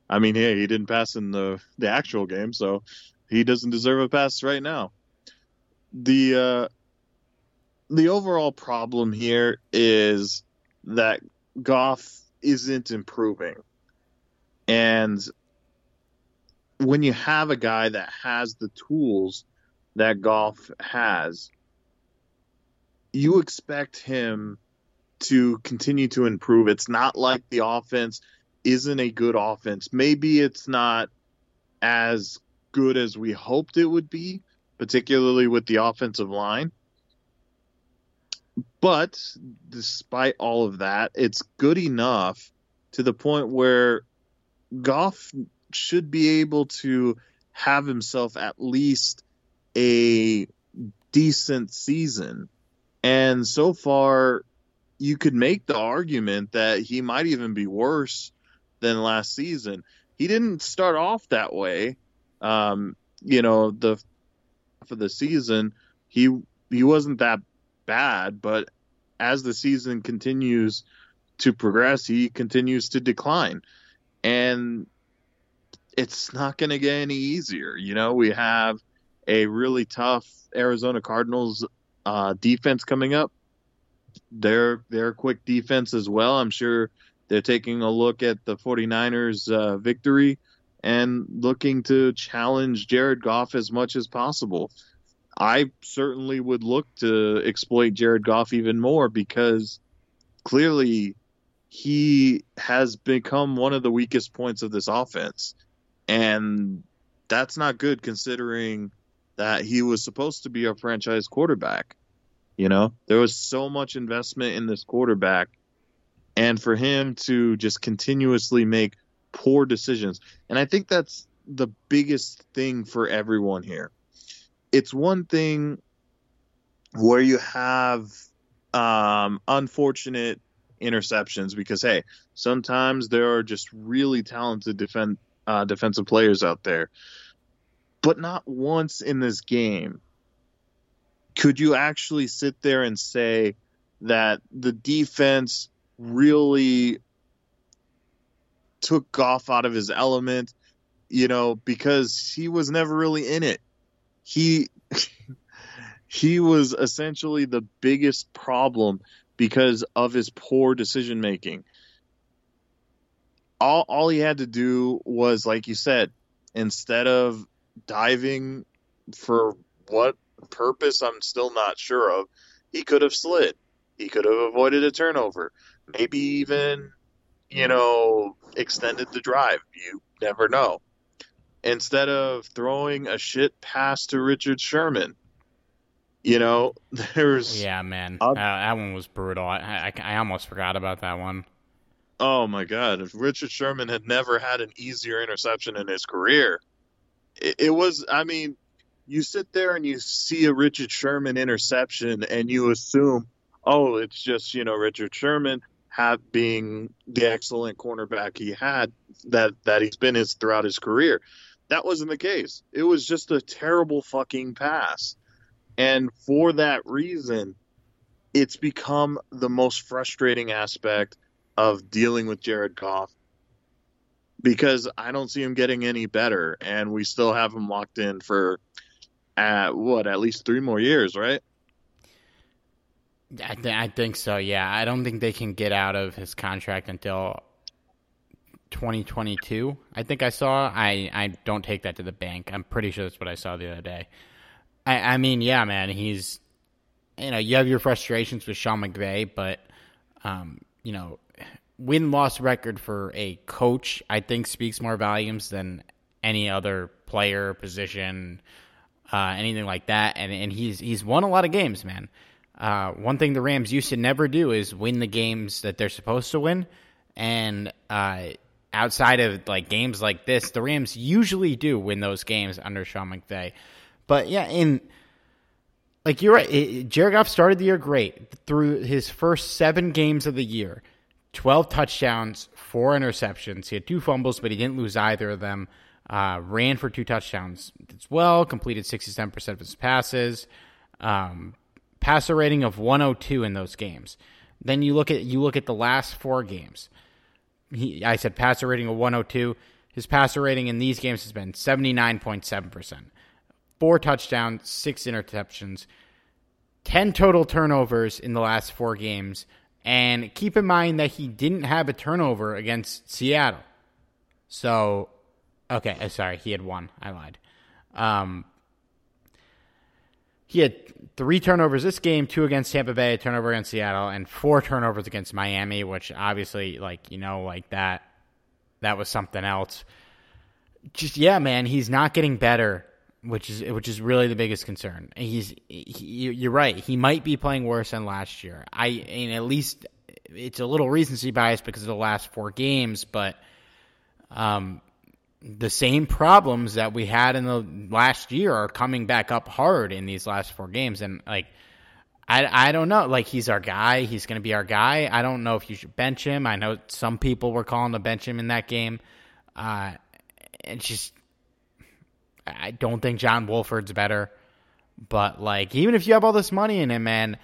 I mean, hey, he didn't pass in the the actual game, so he doesn't deserve a pass right now. The uh, the overall problem here is that Goff isn't improving, and when you have a guy that has the tools that Goff has, you expect him to continue to improve. It's not like the offense isn't a good offense. Maybe it's not as good as we hoped it would be, particularly with the offensive line. But despite all of that, it's good enough to the point where Goff should be able to have himself at least a decent season and so far, you could make the argument that he might even be worse than last season. He didn't start off that way. Um, you know, the for the season, he he wasn't that bad, but as the season continues to progress, he continues to decline. And it's not going to get any easier. You know, we have a really tough Arizona Cardinals uh, defense coming up. They're they're quick defense as well. I'm sure they're taking a look at the 49ers uh, victory and looking to challenge Jared Goff as much as possible. I certainly would look to exploit Jared Goff even more because clearly he has become one of the weakest points of this offense. And that's not good considering that he was supposed to be a franchise quarterback. You know, there was so much investment in this quarterback, and for him to just continuously make poor decisions. And I think that's the biggest thing for everyone here. It's one thing where you have um, unfortunate interceptions because hey, sometimes there are just really talented defend uh, defensive players out there, but not once in this game could you actually sit there and say that the defense really took Goff out of his element, you know, because he was never really in it. He he was essentially the biggest problem because of his poor decision making. All all he had to do was like you said, instead of diving for what purpose I'm still not sure of, he could have slid. He could have avoided a turnover. Maybe even, you know, extended the drive. You never know. Instead of throwing a shit pass to Richard Sherman, you know, there's. Yeah, man. Uh, that one was brutal. I, I, I almost forgot about that one. Oh, my God. If Richard Sherman had never had an easier interception in his career, it, it was, I mean, you sit there and you see a Richard Sherman interception and you assume, oh, it's just, you know, Richard Sherman have being the excellent cornerback he had that that he's been his throughout his career. That wasn't the case. It was just a terrible fucking pass. And for that reason, it's become the most frustrating aspect of dealing with Jared Goff because I don't see him getting any better and we still have him locked in for at what at least three more years, right? I, th- I think so. Yeah, I don't think they can get out of his contract until 2022. I think I saw. I I don't take that to the bank. I'm pretty sure that's what I saw the other day. I I mean, yeah, man, he's you know you have your frustrations with Sean McVay, but um, you know, win loss record for a coach I think speaks more volumes than any other player position uh, anything like that. And and he's he's won a lot of games, man. Uh, one thing the Rams used to never do is win the games that they're supposed to win. And uh, outside of like games like this, the Rams usually do win those games under Sean McVay. But yeah, in like you're right, it, Jared Goff started the year great through his first seven games of the year. 12 touchdowns, four interceptions. He had two fumbles, but he didn't lose either of them. Uh, ran for two touchdowns as well, completed 67% of his passes, um, passer rating of 102 in those games. Then you look at you look at the last four games. He, I said passer rating of 102. His passer rating in these games has been 79.7%. Four touchdowns, six interceptions, 10 total turnovers in the last four games. And keep in mind that he didn't have a turnover against Seattle. So Okay, uh, sorry, he had one. I lied. Um, he had three turnovers this game, two against Tampa Bay, a turnover against Seattle, and four turnovers against Miami, which obviously, like you know, like that, that was something else. Just yeah, man, he's not getting better, which is which is really the biggest concern. He's he, you're right. He might be playing worse than last year. I and at least it's a little recency bias because of the last four games, but um, the same problems that we had in the last year are coming back up hard in these last four games. And like, I, I don't know. Like, he's our guy. He's going to be our guy. I don't know if you should bench him. I know some people were calling to bench him in that game. Uh, it's just, I don't think John Wolford's better. But like, even if you have all this money in him, man,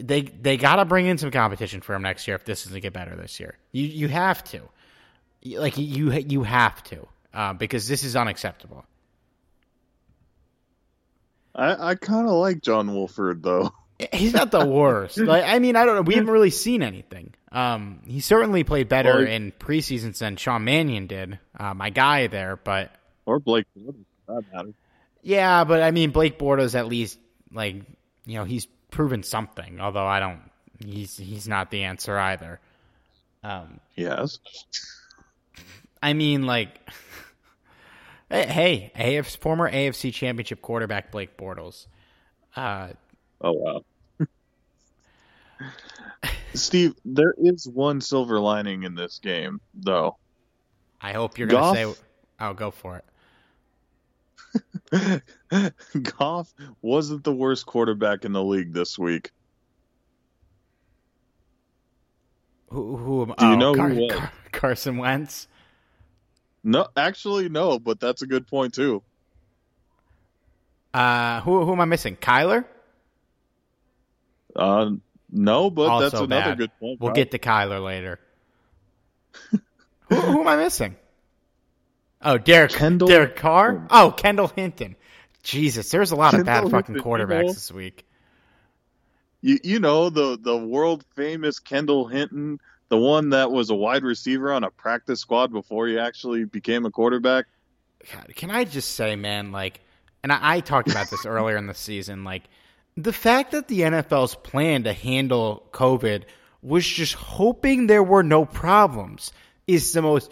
they they got to bring in some competition for him next year if this doesn't get better this year. You you have to. Like you you have to uh, because this is unacceptable. I I kind of like John Wolford though. He's not the worst. like I mean, I don't know. We haven't really seen anything. Um, he certainly played better or, in preseasons than Sean Mannion did, uh, my guy there. But or Blake. Yeah, but I mean, Blake Bortles at least like you know he's proven something. Although I don't, he's he's not the answer either. Um, yes. I mean, like, hey, AFC, former AFC Championship quarterback Blake Bortles. Uh, oh wow. Steve, there is one silver lining in this game, though. I hope you're going to say, "I'll go for it." Goff wasn't the worst quarterback in the league this week. Who? who Do you oh, know Car- who was? Car- Carson Wentz. No, actually, no, but that's a good point too. Uh, who? Who am I missing? Kyler. Uh, no, but also that's another bad. good point. We'll Kyle. get to Kyler later. who, who am I missing? Oh, Derek Kendall Derek Carr. Hinton. Oh, Kendall Hinton. Jesus, there's a lot of bad fucking Hinton, quarterbacks you know? this week. you, you know the the world famous Kendall Hinton, the one that was a wide receiver on a practice squad before he actually became a quarterback. God, can I just say, man, like, and I, I talked about this earlier in the season, like, the fact that the NFL's plan to handle COVID was just hoping there were no problems is the most,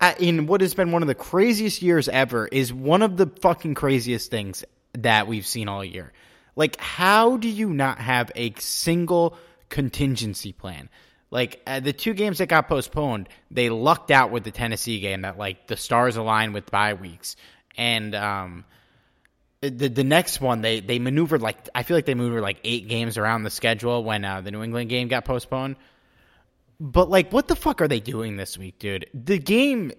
uh, in what has been one of the craziest years ever, is one of the fucking craziest things that we've seen all year. Like, how do you not have a single contingency plan? Like uh, the two games that got postponed, they lucked out with the Tennessee game that like the stars aligned with bye weeks, and um, the the next one they they maneuvered like I feel like they maneuvered like eight games around the schedule when uh, the New England game got postponed. But like, what the fuck are they doing this week, dude? The game,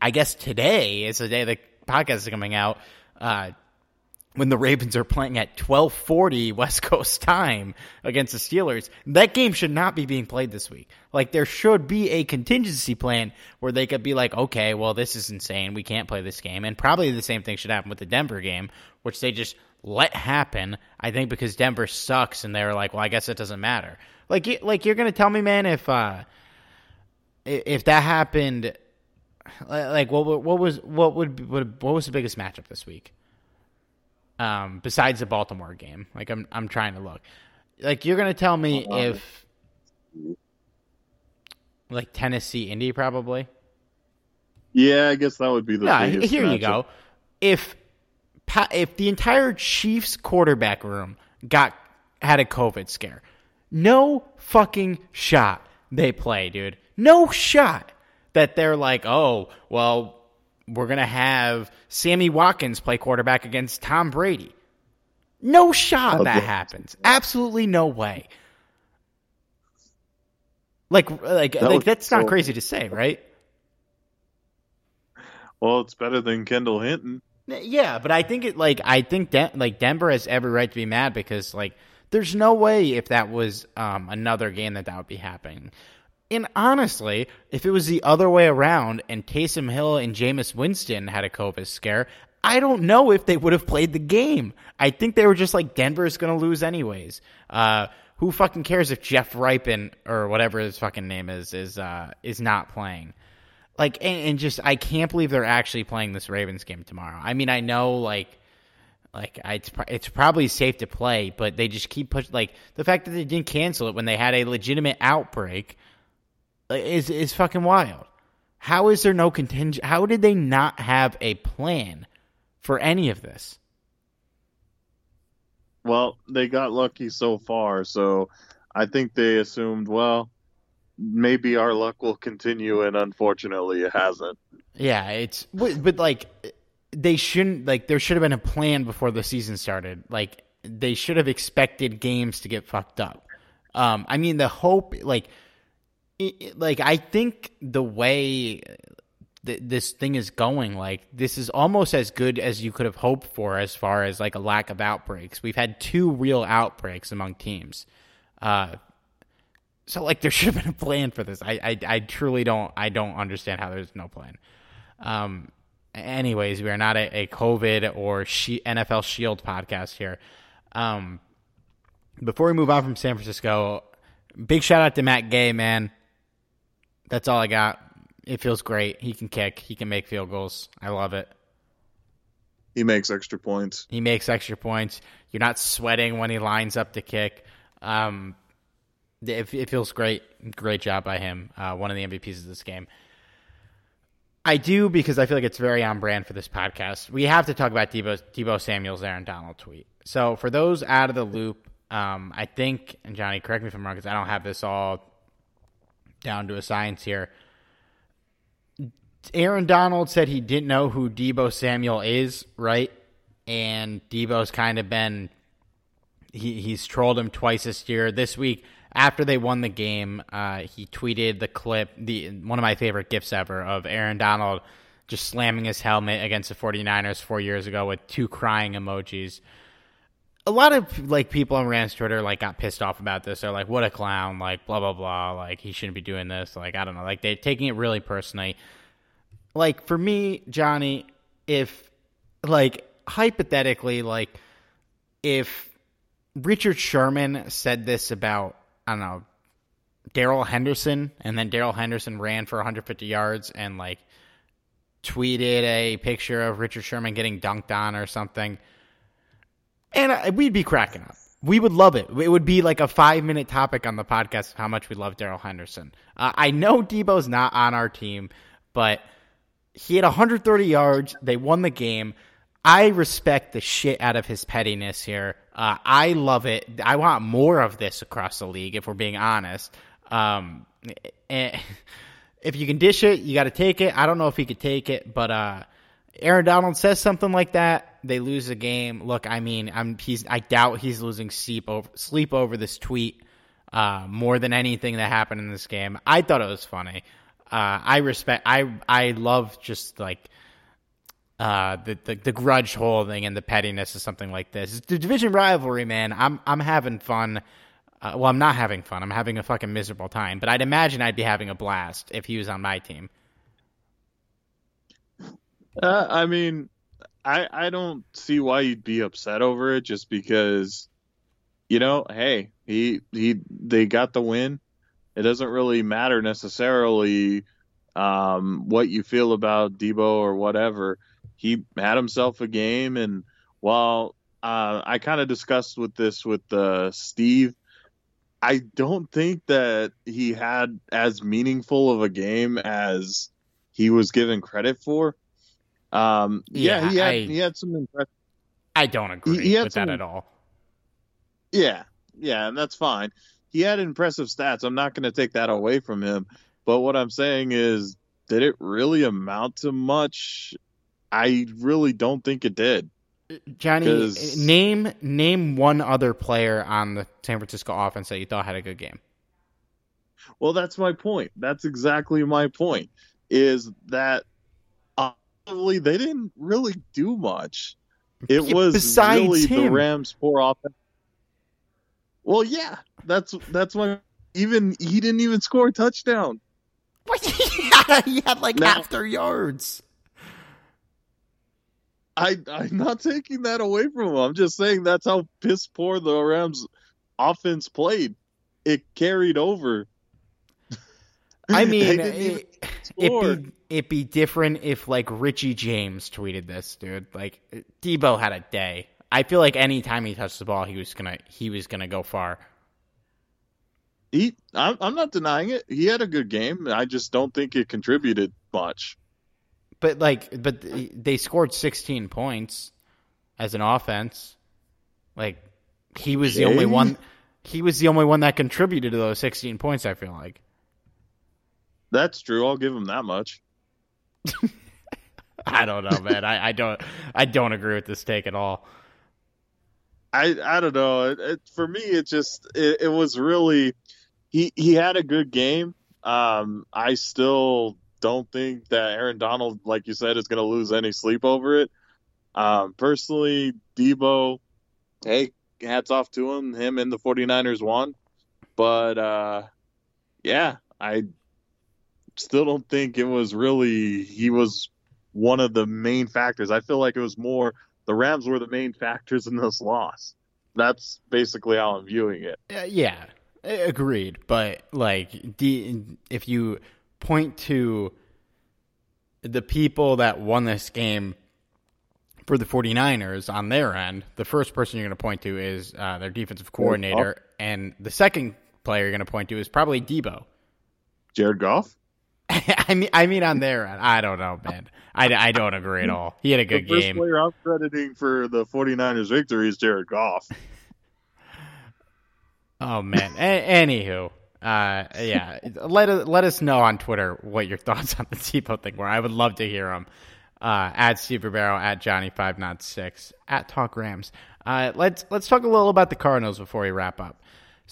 I guess today is the day the podcast is coming out. Uh, when the Ravens are playing at 12:40 West Coast time against the Steelers, that game should not be being played this week. Like there should be a contingency plan where they could be like, "Okay, well this is insane. We can't play this game." And probably the same thing should happen with the Denver game, which they just let happen. I think because Denver sucks and they're like, "Well, I guess it doesn't matter." Like like you're going to tell me, man, if uh if that happened like what what was what would what was the biggest matchup this week? Um, besides the Baltimore game. Like I'm I'm trying to look. Like you're gonna tell me if like Tennessee Indy probably. Yeah, I guess that would be the Yeah, here you go. If if the entire Chiefs quarterback room got had a COVID scare, no fucking shot they play, dude. No shot that they're like, oh, well, we're gonna have Sammy Watkins play quarterback against Tom Brady. No shot Oh, that yeah. happens. Absolutely no way. Like, like, That like would- that's not so- crazy to say, right? Well, it's better than Kendall Hinton. Yeah, but I think it like I think Den- like Denver has every right to be mad because like there's no way if that was um, another game that that would be happening. And honestly, if it was the other way around and Taysom Hill and Jameis Winston had a COVID scare, I don't know if they would have played the game. I think they were just like Denver's going to lose anyways. Uh, who fucking cares if Jeff Rypien or whatever his fucking name is is uh, is not playing? like and, and just I can't believe they're actually playing this Ravens game tomorrow. I mean, I know like like it's it's probably safe to play, but they just keep push like the fact that they didn't cancel it when they had a legitimate outbreak like, is is fucking wild. How is there no contingent? How did they not have a plan for any of this? Well, they got lucky so far, so I think they assumed, well, maybe our luck will continue, and unfortunately, it hasn't. Yeah, it's but, but like they shouldn't like there should have been a plan before the season started. Like they should have expected games to get fucked up. Um, I mean the hope like like I think the way th- this thing is going like this is almost as good as you could have hoped for as far as like a lack of outbreaks. We've had two real outbreaks among teams. Uh so like there should have been a plan for this. I, I I truly don't I don't understand how there's no plan. Um anyways, we are not a, a COVID or she, NFL Shield podcast here. Um before we move on from San Francisco, big shout out to Matt Gay, man. That's all I got. It feels great. He can kick, he can make field goals. I love it. He makes extra points. He makes extra points. You're not sweating when he lines up to kick. Um, it, it feels great. Great job by him. Uh, one of the MVPs of this game. I do because I feel like it's very on brand for this podcast. We have to talk about Deebo, Deebo Samuel's Aaron Donald tweet. So for those out of the loop, um, I think, and Johnny, correct me if I'm wrong because I don't have this all down to a science here. Aaron Donald said he didn't know who Deebo Samuel is, right? And Deebo's kind of been he he's trolled him twice this year. This week, after they won the game, uh, he tweeted the clip, the one of my favorite gifs ever of Aaron Donald just slamming his helmet against the 49ers four years ago with two crying emojis. A lot of like people on Rand's Twitter like got pissed off about this. They're like, "What a clown!" Like blah blah blah. Like he shouldn't be doing this. Like I don't know. Like they're taking it really personally. Like for me, Johnny, if like hypothetically, like if Richard Sherman said this about I don't know Darrell Henderson, and then Darrell Henderson ran for 150 yards and like tweeted a picture of Richard Sherman getting dunked on or something, and I, we'd be cracking up. We would love it. It would be like a five minute topic on the podcast how much we love Darrell Henderson. Uh, I know Deebo's not on our team, but he had 130 yards. They won the game. I respect the shit out of his pettiness here. Uh, I love it. I want more of this across the league, if we're being honest. Um, if you can dish it, you got to take it. I don't know if he could take it, but uh, Aaron Donald says something like that, they lose the game. Look, I mean, I'm he's I doubt he's losing sleep over sleep over this tweet uh, more than anything that happened in this game. I thought it was funny. Uh, I respect. I I love just like uh, the, the, the grudge holding and the pettiness of something like this. The division rivalry, man. I'm I'm having fun. Uh, well, I'm not having fun. I'm having a fucking miserable time. But I'd imagine I'd be having a blast if he was on my team. Uh, I mean, I I don't see why you'd be upset over it just because, you know, hey, he he they got the win. It doesn't really matter necessarily um, what you feel about Deebo or whatever he had himself a game, and while uh, I kind of discussed with this with uh, Steve, I don't think that he had as meaningful of a game as he was given credit for. Um, yeah, yeah, he had I, he had some impressive. I don't agree he, he with some, that at all. Yeah, yeah, and that's fine. He had impressive stats. I'm not going to take that away from him. But what I'm saying is, did it really amount to much? I really don't think it did. Johnny, name name one other player on the San Francisco offense that you thought had a good game. Well, that's my point. That's exactly my point. Is that offensively they didn't really do much. It yeah, was Besides really him. the Rams' poor offense. Well, yeah, that's that's why even he didn't even score a touchdown. he had like now, half their yards. I I'm not taking that away from him. I'm just saying that's how piss poor the Rams offense played. It carried over. I mean, it, would be it'd be different if like Richie James tweeted this, dude. Like Deebo had a day. I feel like anytime he touched the ball, he was gonna he was gonna go far. He, I'm, I'm not denying it. He had a good game. I just don't think it contributed much. But like, but they scored 16 points as an offense. Like he was the only one. He was the only one that contributed to those 16 points. I feel like. That's true. I'll give him that much. I don't know, man. I, I don't. I don't agree with this take at all. I I don't know. It, it, for me, it just it, it, was really he he had a good game. Um, I still don't think that Aaron Donald, like you said, is going to lose any sleep over it. Um, personally, Deebo, hey, hats off to him. Him and the 49ers won. But uh, yeah, I still don't think it was really, he was one of the main factors. I feel like it was more the Rams were the main factors in this loss. That's basically how I'm viewing it. Uh, yeah, agreed. But like, if you point to the people that won this game for the 49ers on their end, the first person you're going to point to is uh, their defensive coordinator, and the second player you're going to point to is probably Deebo. Jared Goff? I mean, I mean, on their end, I don't know, man. I, I don't agree at all. He had a good the first game. player I'm crediting for the 49ers victory is Jared Goff. oh man. A- anywho, uh, yeah, let let us know on Twitter what your thoughts on the Deebo thing were. I would love to hear them. Uh, at Steve Ribeiro, at Johnny five not six, at Talk Rams. Uh, let's let's talk a little about the Cardinals before we wrap up.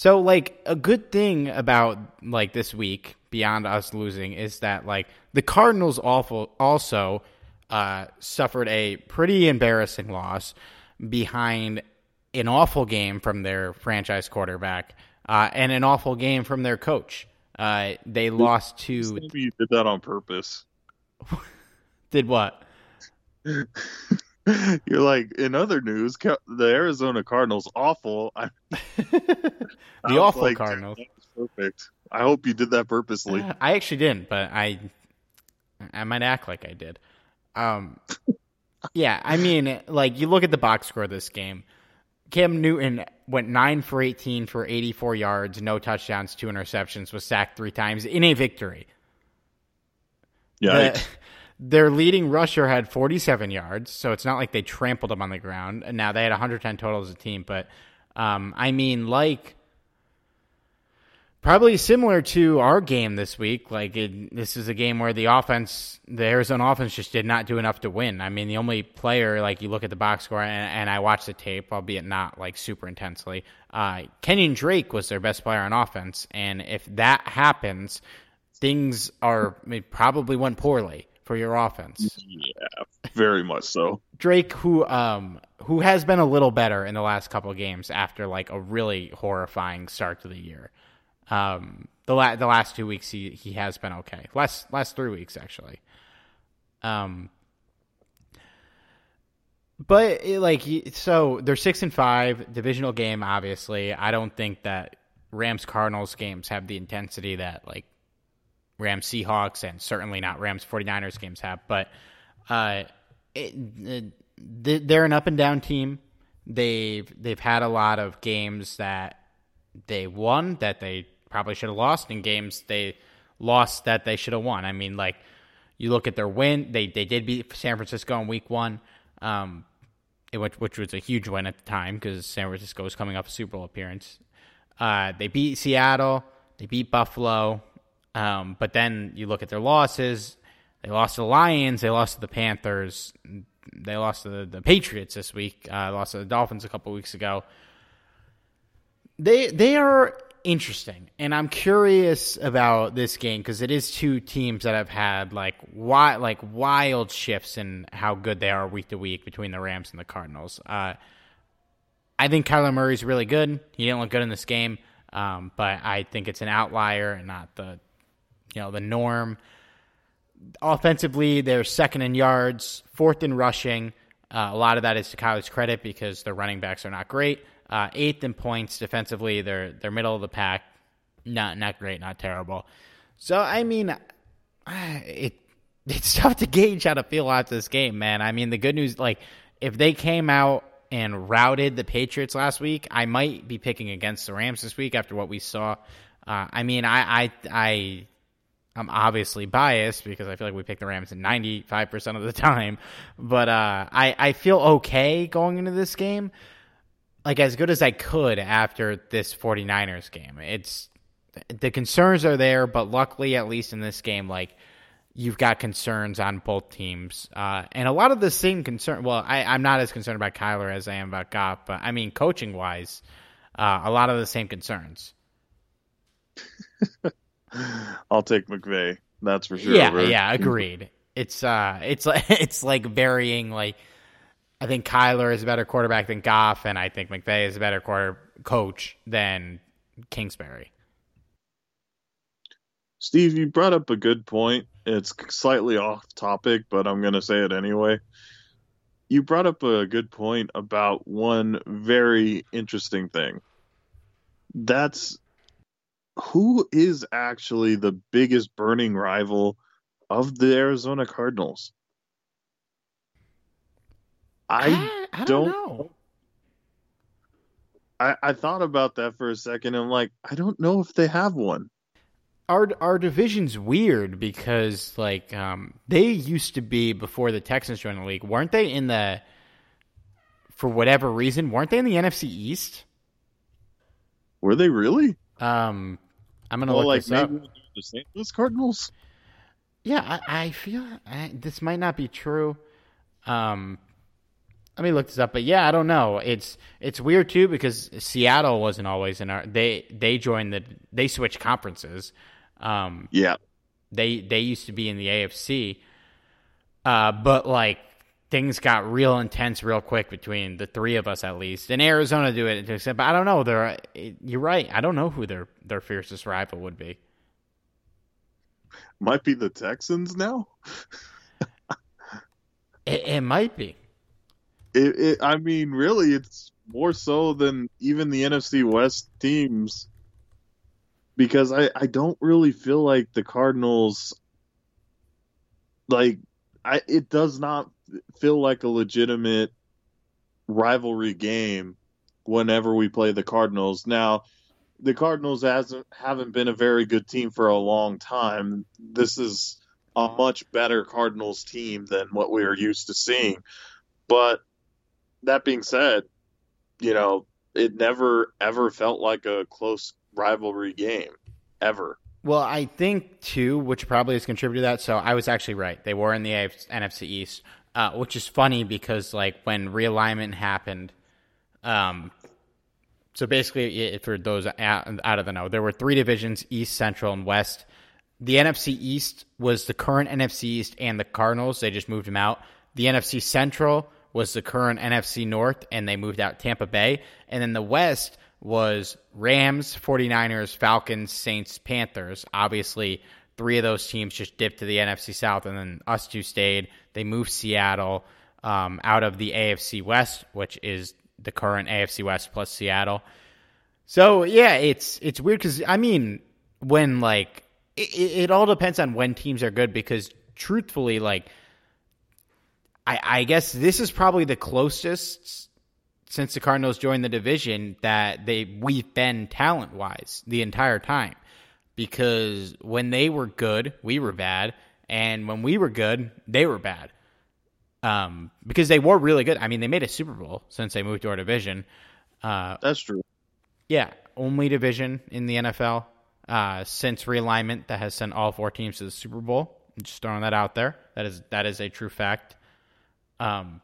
So like a good thing about like this week beyond us losing is that like the Cardinals awful also uh, suffered a pretty embarrassing loss behind an awful game from their franchise quarterback uh, and an awful game from their coach. Uh, they lost to. Maybe You did that on purpose. did what? You're like in other news, the Arizona Cardinals awful. the awful like, Cardinals. Perfect. I hope you did that purposely. Uh, I actually didn't, but I I might act like I did. Um, yeah, I mean, like you look at the box score of this game. Cam Newton went nine for eighteen for eighty-four yards, no touchdowns, two interceptions, was sacked three times in a victory. Yeah. Their leading rusher had 47 yards, so it's not like they trampled him on the ground. And now they had 110 total as a team, but um, I mean, like probably similar to our game this week. Like it, this is a game where the offense, the Arizona offense, just did not do enough to win. I mean, the only player, like you look at the box score, and, and I watched the tape, albeit not like super intensely. Uh, Kenyan Drake was their best player on offense, and if that happens, things are probably went poorly for your offense. Yeah, very much so. Drake, who um who has been a little better in the last couple games after like a really horrifying start to the year. Um, the la- the last two weeks he he has been okay. Last last three weeks actually. Um, but it, like so they're six and five divisional game. Obviously, I don't think that Rams Cardinals games have the intensity that like Rams Seahawks and certainly not Rams 49ers games have. But uh, it, it, they're an up and down team. They've they've had a lot of games that they won that they probably should have lost, and games they lost that they should have won. I mean, like you look at their win, they they did beat San Francisco in Week One, um, which which was a huge win at the time because San Francisco was coming off a Super Bowl appearance. Uh, they beat Seattle, they beat Buffalo, um, but then you look at their losses. They lost to the Lions. They lost to the Panthers. They lost to the, the Patriots this week. Uh, lost to the Dolphins a couple weeks ago. They they are interesting, and I'm curious about this game because it is two teams that have had like like wild shifts in how good they are week to week between the Rams and the Cardinals. Uh, I think Kyler Murray's really good. He didn't look good in this game, um, but I think it's an outlier and not the you know the norm. Offensively, they're second in yards, fourth in rushing. Uh, a lot of that is to Kyler's credit because the running backs are not great. Uh, eighth in points defensively, they're they're middle of the pack. Not not great, not terrible. So I mean, it it's tough to gauge how to feel about this game, man. I mean, the good news, like if they came out and routed the Patriots last week, I might be picking against the Rams this week after what we saw. Uh, I mean, I I I I'm obviously biased because I feel like we pick the Rams 95% of the time. But uh, I, I feel okay going into this game, like as good as I could after this 49ers game. It's the concerns are there, but luckily, at least in this game, like you've got concerns on both teams. Uh, and a lot of the same concern. Well, I, I'm not as concerned about Kyler as I am about Goff, but I mean, coaching wise, uh, a lot of the same concerns. I'll take McVay. That's for sure. Yeah, right? yeah, agreed. It's uh, it's like it's like burying like I think Kyler is a better quarterback than Goff, and I think McVay is a better quarter coach than Kingsbury. Steve, you brought up a good point. It's slightly off topic, but I'm going to say it anyway. You brought up a good point about one very interesting thing. That's who is actually the biggest burning rival of the Arizona Cardinals? I, I, don't, don't, know. I, I thought about that for a second. I'm like, I don't know if they have one. Our our division's weird because like um, they used to be before the Texans joined the league, weren't they? In the for whatever reason, weren't they in the NFC East? Were they really? Um, I'm gonna well, look like this up. The St. Louis Cardinals. Yeah, I, I feel I, this might not be true. Um, Let me look this up, but yeah, I don't know. It's it's weird too because Seattle wasn't always in our. They they joined the they switched conferences. Um, Yeah. they they used to be in the AFC, uh, but like things got real intense real quick between the three of us at least. And Arizona do it to extent, but I don't know. They're eh, you're right. I don't know who their their fiercest rival would be. Might be the Texans now. It, it might be. It, it, I mean, really, it's more so than even the NFC West teams because I, I don't really feel like the Cardinals like I it does not feel like a legitimate rivalry game whenever we play the Cardinals. Now, the Cardinals hasn't haven't been a very good team for a long time. This is a much better Cardinals team than what we are used to seeing. But that being said, you know, it never ever felt like a close rivalry game ever. Well, I think too, which probably has contributed to that. So I was actually right. They were in the NFC East, uh, which is funny because like when realignment happened, um, so basically for those out, of the know, there were three divisions: East, Central, and West. The NFC East was the current NFC East and the Cardinals. They just moved them out. The NFC Central was the current NFC North, and they moved out Tampa Bay. And then the West was Rams, 49ers, Falcons, Saints, Panthers. Obviously, three of those teams just dipped to the NFC South, and then us two stayed. They moved Seattle um, out of the AFC West, which is the current AFC West plus Seattle. So yeah, it's it's weird because I mean, when like it, it, all depends on when teams are good because truthfully, like I, I guess this is probably the closest since the Cardinals joined the division that they we've been talent wise the entire time. Because when they were good, we were bad, and when we were good, they were bad. Um, because they were really good. I mean, they made a Super Bowl since they moved to our division. Uh, That's true. yeah, only division in the NFL uh, since realignment that has sent all four teams to the Super Bowl. I'm just throwing that out there. That is that is a true fact. Um,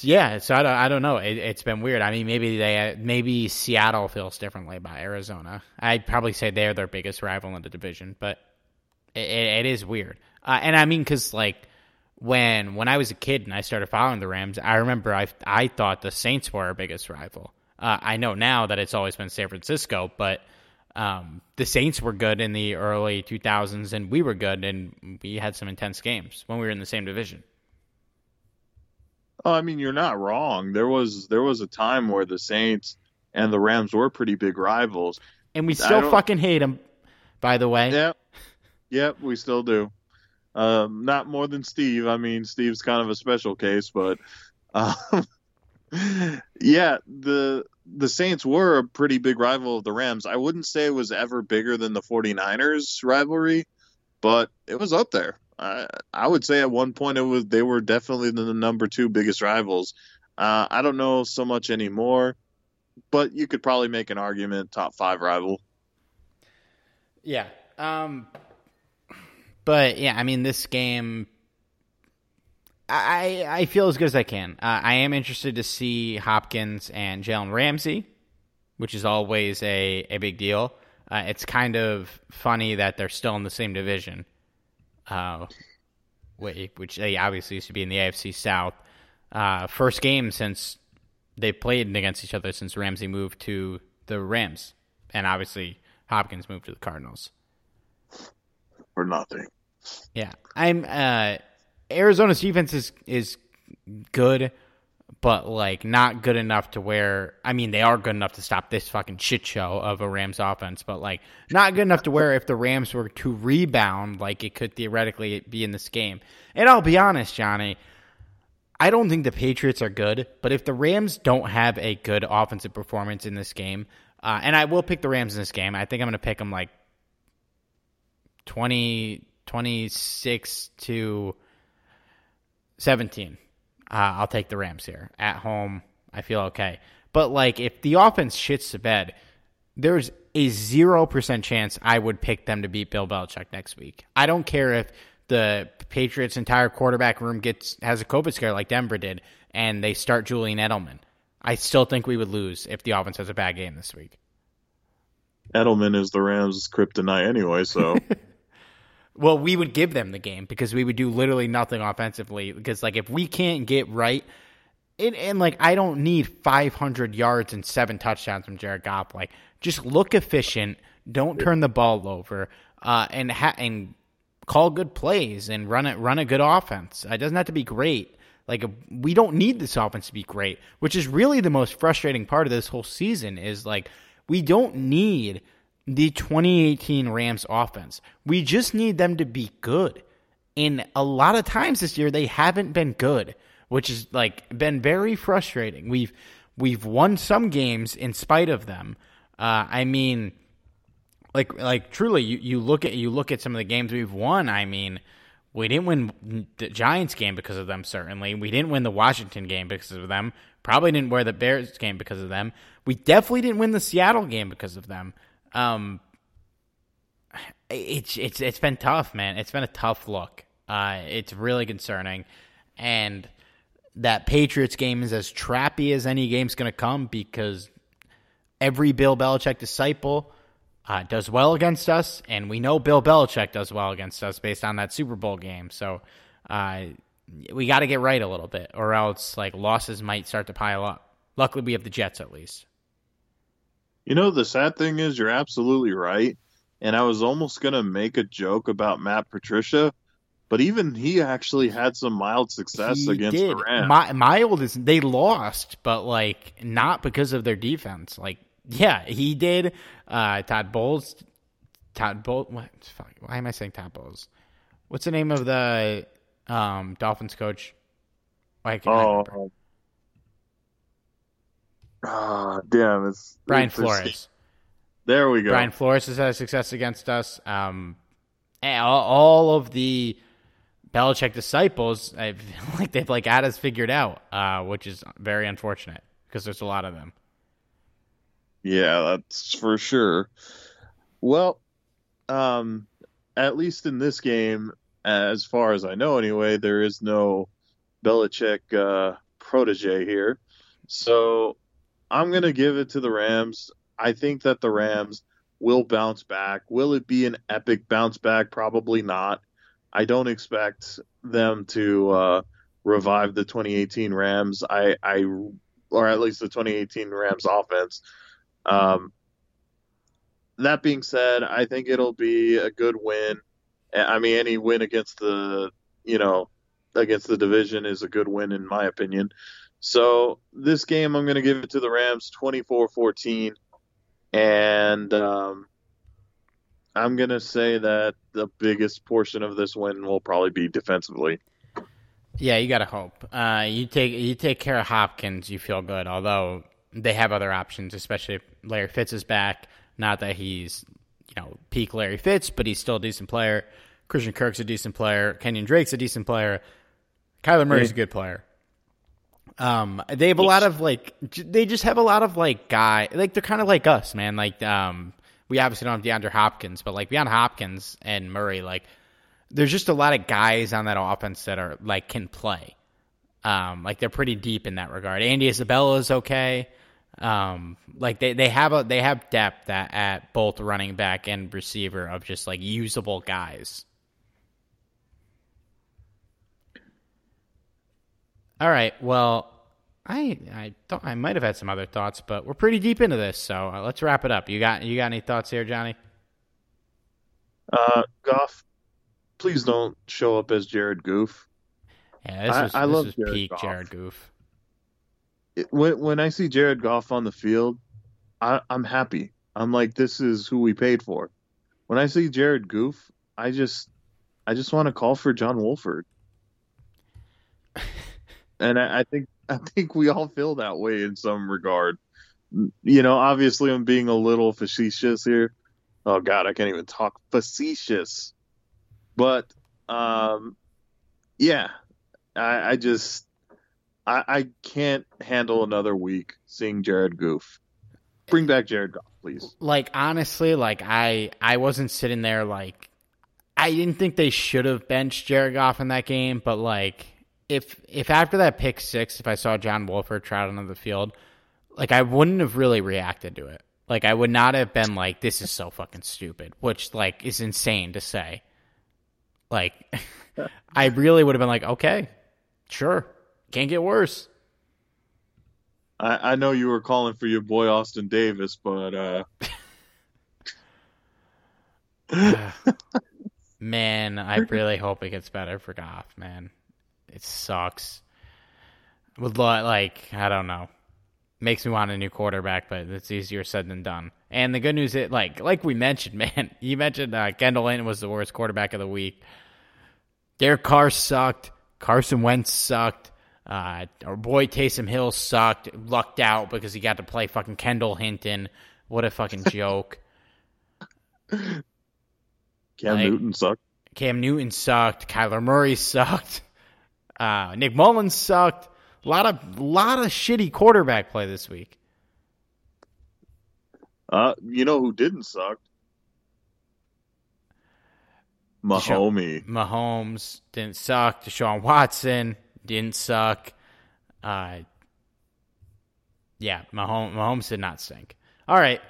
yeah, so I don't, I don't know. It, it's been weird. I mean, maybe they maybe Seattle feels differently about Arizona. I'd probably say they're their biggest rival in the division, but it, it is weird. Uh, and I mean, because like when when I was a kid and I started following the Rams, I remember I I thought the Saints were our biggest rival. Uh, I know now that it's always been San Francisco, but um, the Saints were good in the early 2000s, and we were good, and we had some intense games when we were in the same division. Oh, I mean, you're not wrong. There was there was a time where the Saints and the Rams were pretty big rivals. And we still fucking hate them, by the way. Yep, yep, we still do. Um, not more than Steve. I mean, Steve's kind of a special case, but um, yeah, the the Saints were a pretty big rival of the Rams. I wouldn't say it was ever bigger than the 49ers rivalry, but it was up there. I I would say at one point it was they were definitely the number two biggest rivals. Uh, I don't know so much anymore, but you could probably make an argument top five rival. Yeah. Um, but yeah, I mean, this game, I I feel as good as I can. Uh, I am interested to see Hopkins and Jalen Ramsey, which is always a a big deal. Uh, it's kind of funny that they're still in the same division, uh, which they obviously used to be in the AFC South. Uh, first game since they played against each other since Ramsey moved to the Rams, and obviously Hopkins moved to the Cardinals. or nothing. Yeah, I'm. Uh, Arizona's defense is is good, but like not good enough to where. I mean, they are good enough to stop this fucking shit show of a Rams offense, but like not good enough to where if the Rams were to rebound, like it could theoretically be in this game. And I'll be honest, Johnny. I don't think the Patriots are good, but if the Rams don't have a good offensive performance in this game, uh, and I will pick the Rams in this game, I think I'm going to pick them like 20, 26 to 17. Uh, I'll take the Rams here. At home, I feel okay. But, like, if the offense shits to bed, there's a 0% chance I would pick them to beat Bill Belichick next week. I don't care if the Patriots' entire quarterback room gets has a COVID scare like Denver did, and they start Julian Edelman, I still think we would lose if the offense has a bad game this week. Edelman is the Rams' kryptonite anyway, so Well, we would give them the game because we would do literally nothing offensively. Because like if we can't get right, and, and like I don't need 500 yards and seven touchdowns from Jared Goff. Like just look efficient, don't turn the ball over, uh, and ha- and call good plays and run it run a good offense. It doesn't have to be great. Like we don't need this offense to be great, which is really the most frustrating part of this whole season. Is like we don't need the 2018 Rams offense. We just need them to be good. And a lot of times this year they haven't been good, which has like been very frustrating. We've we've won some games in spite of them. Uh, I mean, like like truly, you, you look at you look at some of the games we've won. I mean, we didn't win the Giants game because of them. Certainly, we didn't win the Washington game because of them. Probably didn't win the Bears game because of them. We definitely didn't win the Seattle game because of them. Um, it's it's it's been tough, man. It's been a tough look. Uh, it's really concerning, and that Patriots game is as trappy as any game's going to come because every Bill Belichick disciple uh, does well against us, and we know Bill Belichick does well against us based on that Super Bowl game. So uh, we got to get right a little bit, or else like losses might start to pile up. Luckily, we have the Jets at least. You know, the sad thing is, you're absolutely right. And I was almost going to make a joke about Matt Patricia, but even he actually had some mild success He against did. the Rams. My, mild is they lost, but like not because of their defense. Like, yeah, he did. Uh, Todd Bowles, Todd Bowles. What? Fuck, why am I saying Todd Bowles? What's the name of the um, Dolphins coach? Can't I remember? Oh, ah, damn! It's Brian Flores. There we go. Brian Flores has had success against us. Um, all, all of the Belichick disciples, I feel like they've like had us figured out, uh, which is very unfortunate because there's a lot of them. Yeah, that's for sure. Well, um, at least in this game, as far as I know anyway, there is no Belichick uh, protege here. So I'm going to give it to the Rams. I think that the Rams will bounce back. Will it be an epic bounce back? Probably not. I don't expect them to uh, revive the 2018 Rams. I, I, or at least the 2018 Rams offense. Um, that being said, I think it'll be a good win. I mean, any win against the, you know, against the division is a good win in my opinion. So this game, I'm going to give it to the Rams 24 14. And um, I'm going to say that the biggest portion of this win will probably be defensively. Yeah, you gotta hope. Uh, you take you take care of Hopkins, you feel good. Although they have other options, especially if Larry Fitz is back. Not that he's you know peak Larry Fitz, but he's still a decent player. Christian Kirk's a decent player. Kenyan Drake's a decent player. Kyler Murray's a good player. Um, they have a lot of like, j- they just have a lot of like guy, like they're kind of like us, man. Like, um, we obviously don't have DeAndre Hopkins, but like beyond Hopkins and Murray, like there's just a lot of guys on that offense that are like can play. Um, like they're pretty deep in that regard. Andy Isabella is okay. Um, like they, they have a they have depth at, at both running back and receiver of just like usable guys. All right. Well, I I thought I might have had some other thoughts, but we're pretty deep into this, so uh, let's wrap it up. You got you got any thoughts here, Johnny? Uh, Goff, please don't show up as Jared Goof. Yeah, this I- I this love was Jared peak Goff. Jared Goof. it- when when I see Jared Goff on the field, I, I'm happy. I'm like, this is who we paid for. When I see Jared Goof, I just I just want to call for John Wolford. and I, I think I think we all feel that way in some regard. You know, obviously I'm being a little facetious here. Oh God, I can't even talk facetious. But um, yeah, I, I just I, I can't handle another week seeing Jared Goof. Bring back Jared Goff, please. Like honestly, like I I wasn't sitting there like I didn't think they should have benched Jared Goff in that game, but like if if after that pick six, if I saw John Wolford trotting on the field, like I wouldn't have really reacted to it. Like I would not have been like, "This is so fucking stupid," which like is insane to say. Like, I really would have been like, "Okay, sure, can't get worse." I, I know you were calling for your boy Austin Davis, but uh man, I really hope it gets better for Goff. Man, it sucks. Would like I don't know, makes me want a new quarterback, but it's easier said than done. And the good news is, like like we mentioned, man, you mentioned uh, Kendall Hinton was the worst quarterback of the week. Derek Carr sucked. Carson Wentz sucked. Uh, our boy Taysom Hill sucked. Lucked out because he got to play fucking Kendall Hinton. What a fucking joke. Cam Like- Newton sucked. Cam Newton sucked. Kyler Murray sucked. Uh, Nick Mullens sucked. A lot of lot of shitty quarterback play this week. Uh, you know who didn't suck? Mahomes. Mahomes didn't suck. Deshaun Watson didn't suck. Uh, yeah, Mahomes, Mahomes did not stink. All right.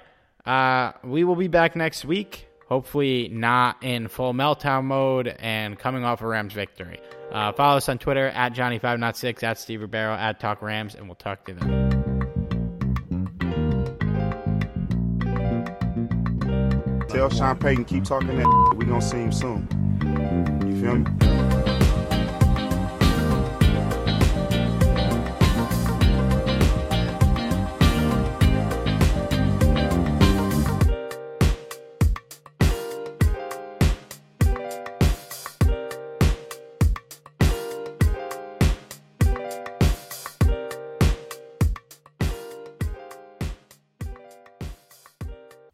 Uh, we will be back next week. Hopefully, not in full meltdown mode and coming off a Rams victory. Uh, follow us on Twitter at Johnny5Not6, at Steve Ribeiro, at Talk Rams, and we'll talk to then. Tell Sean Payton keep talking that. We gonna see him soon. You feel me?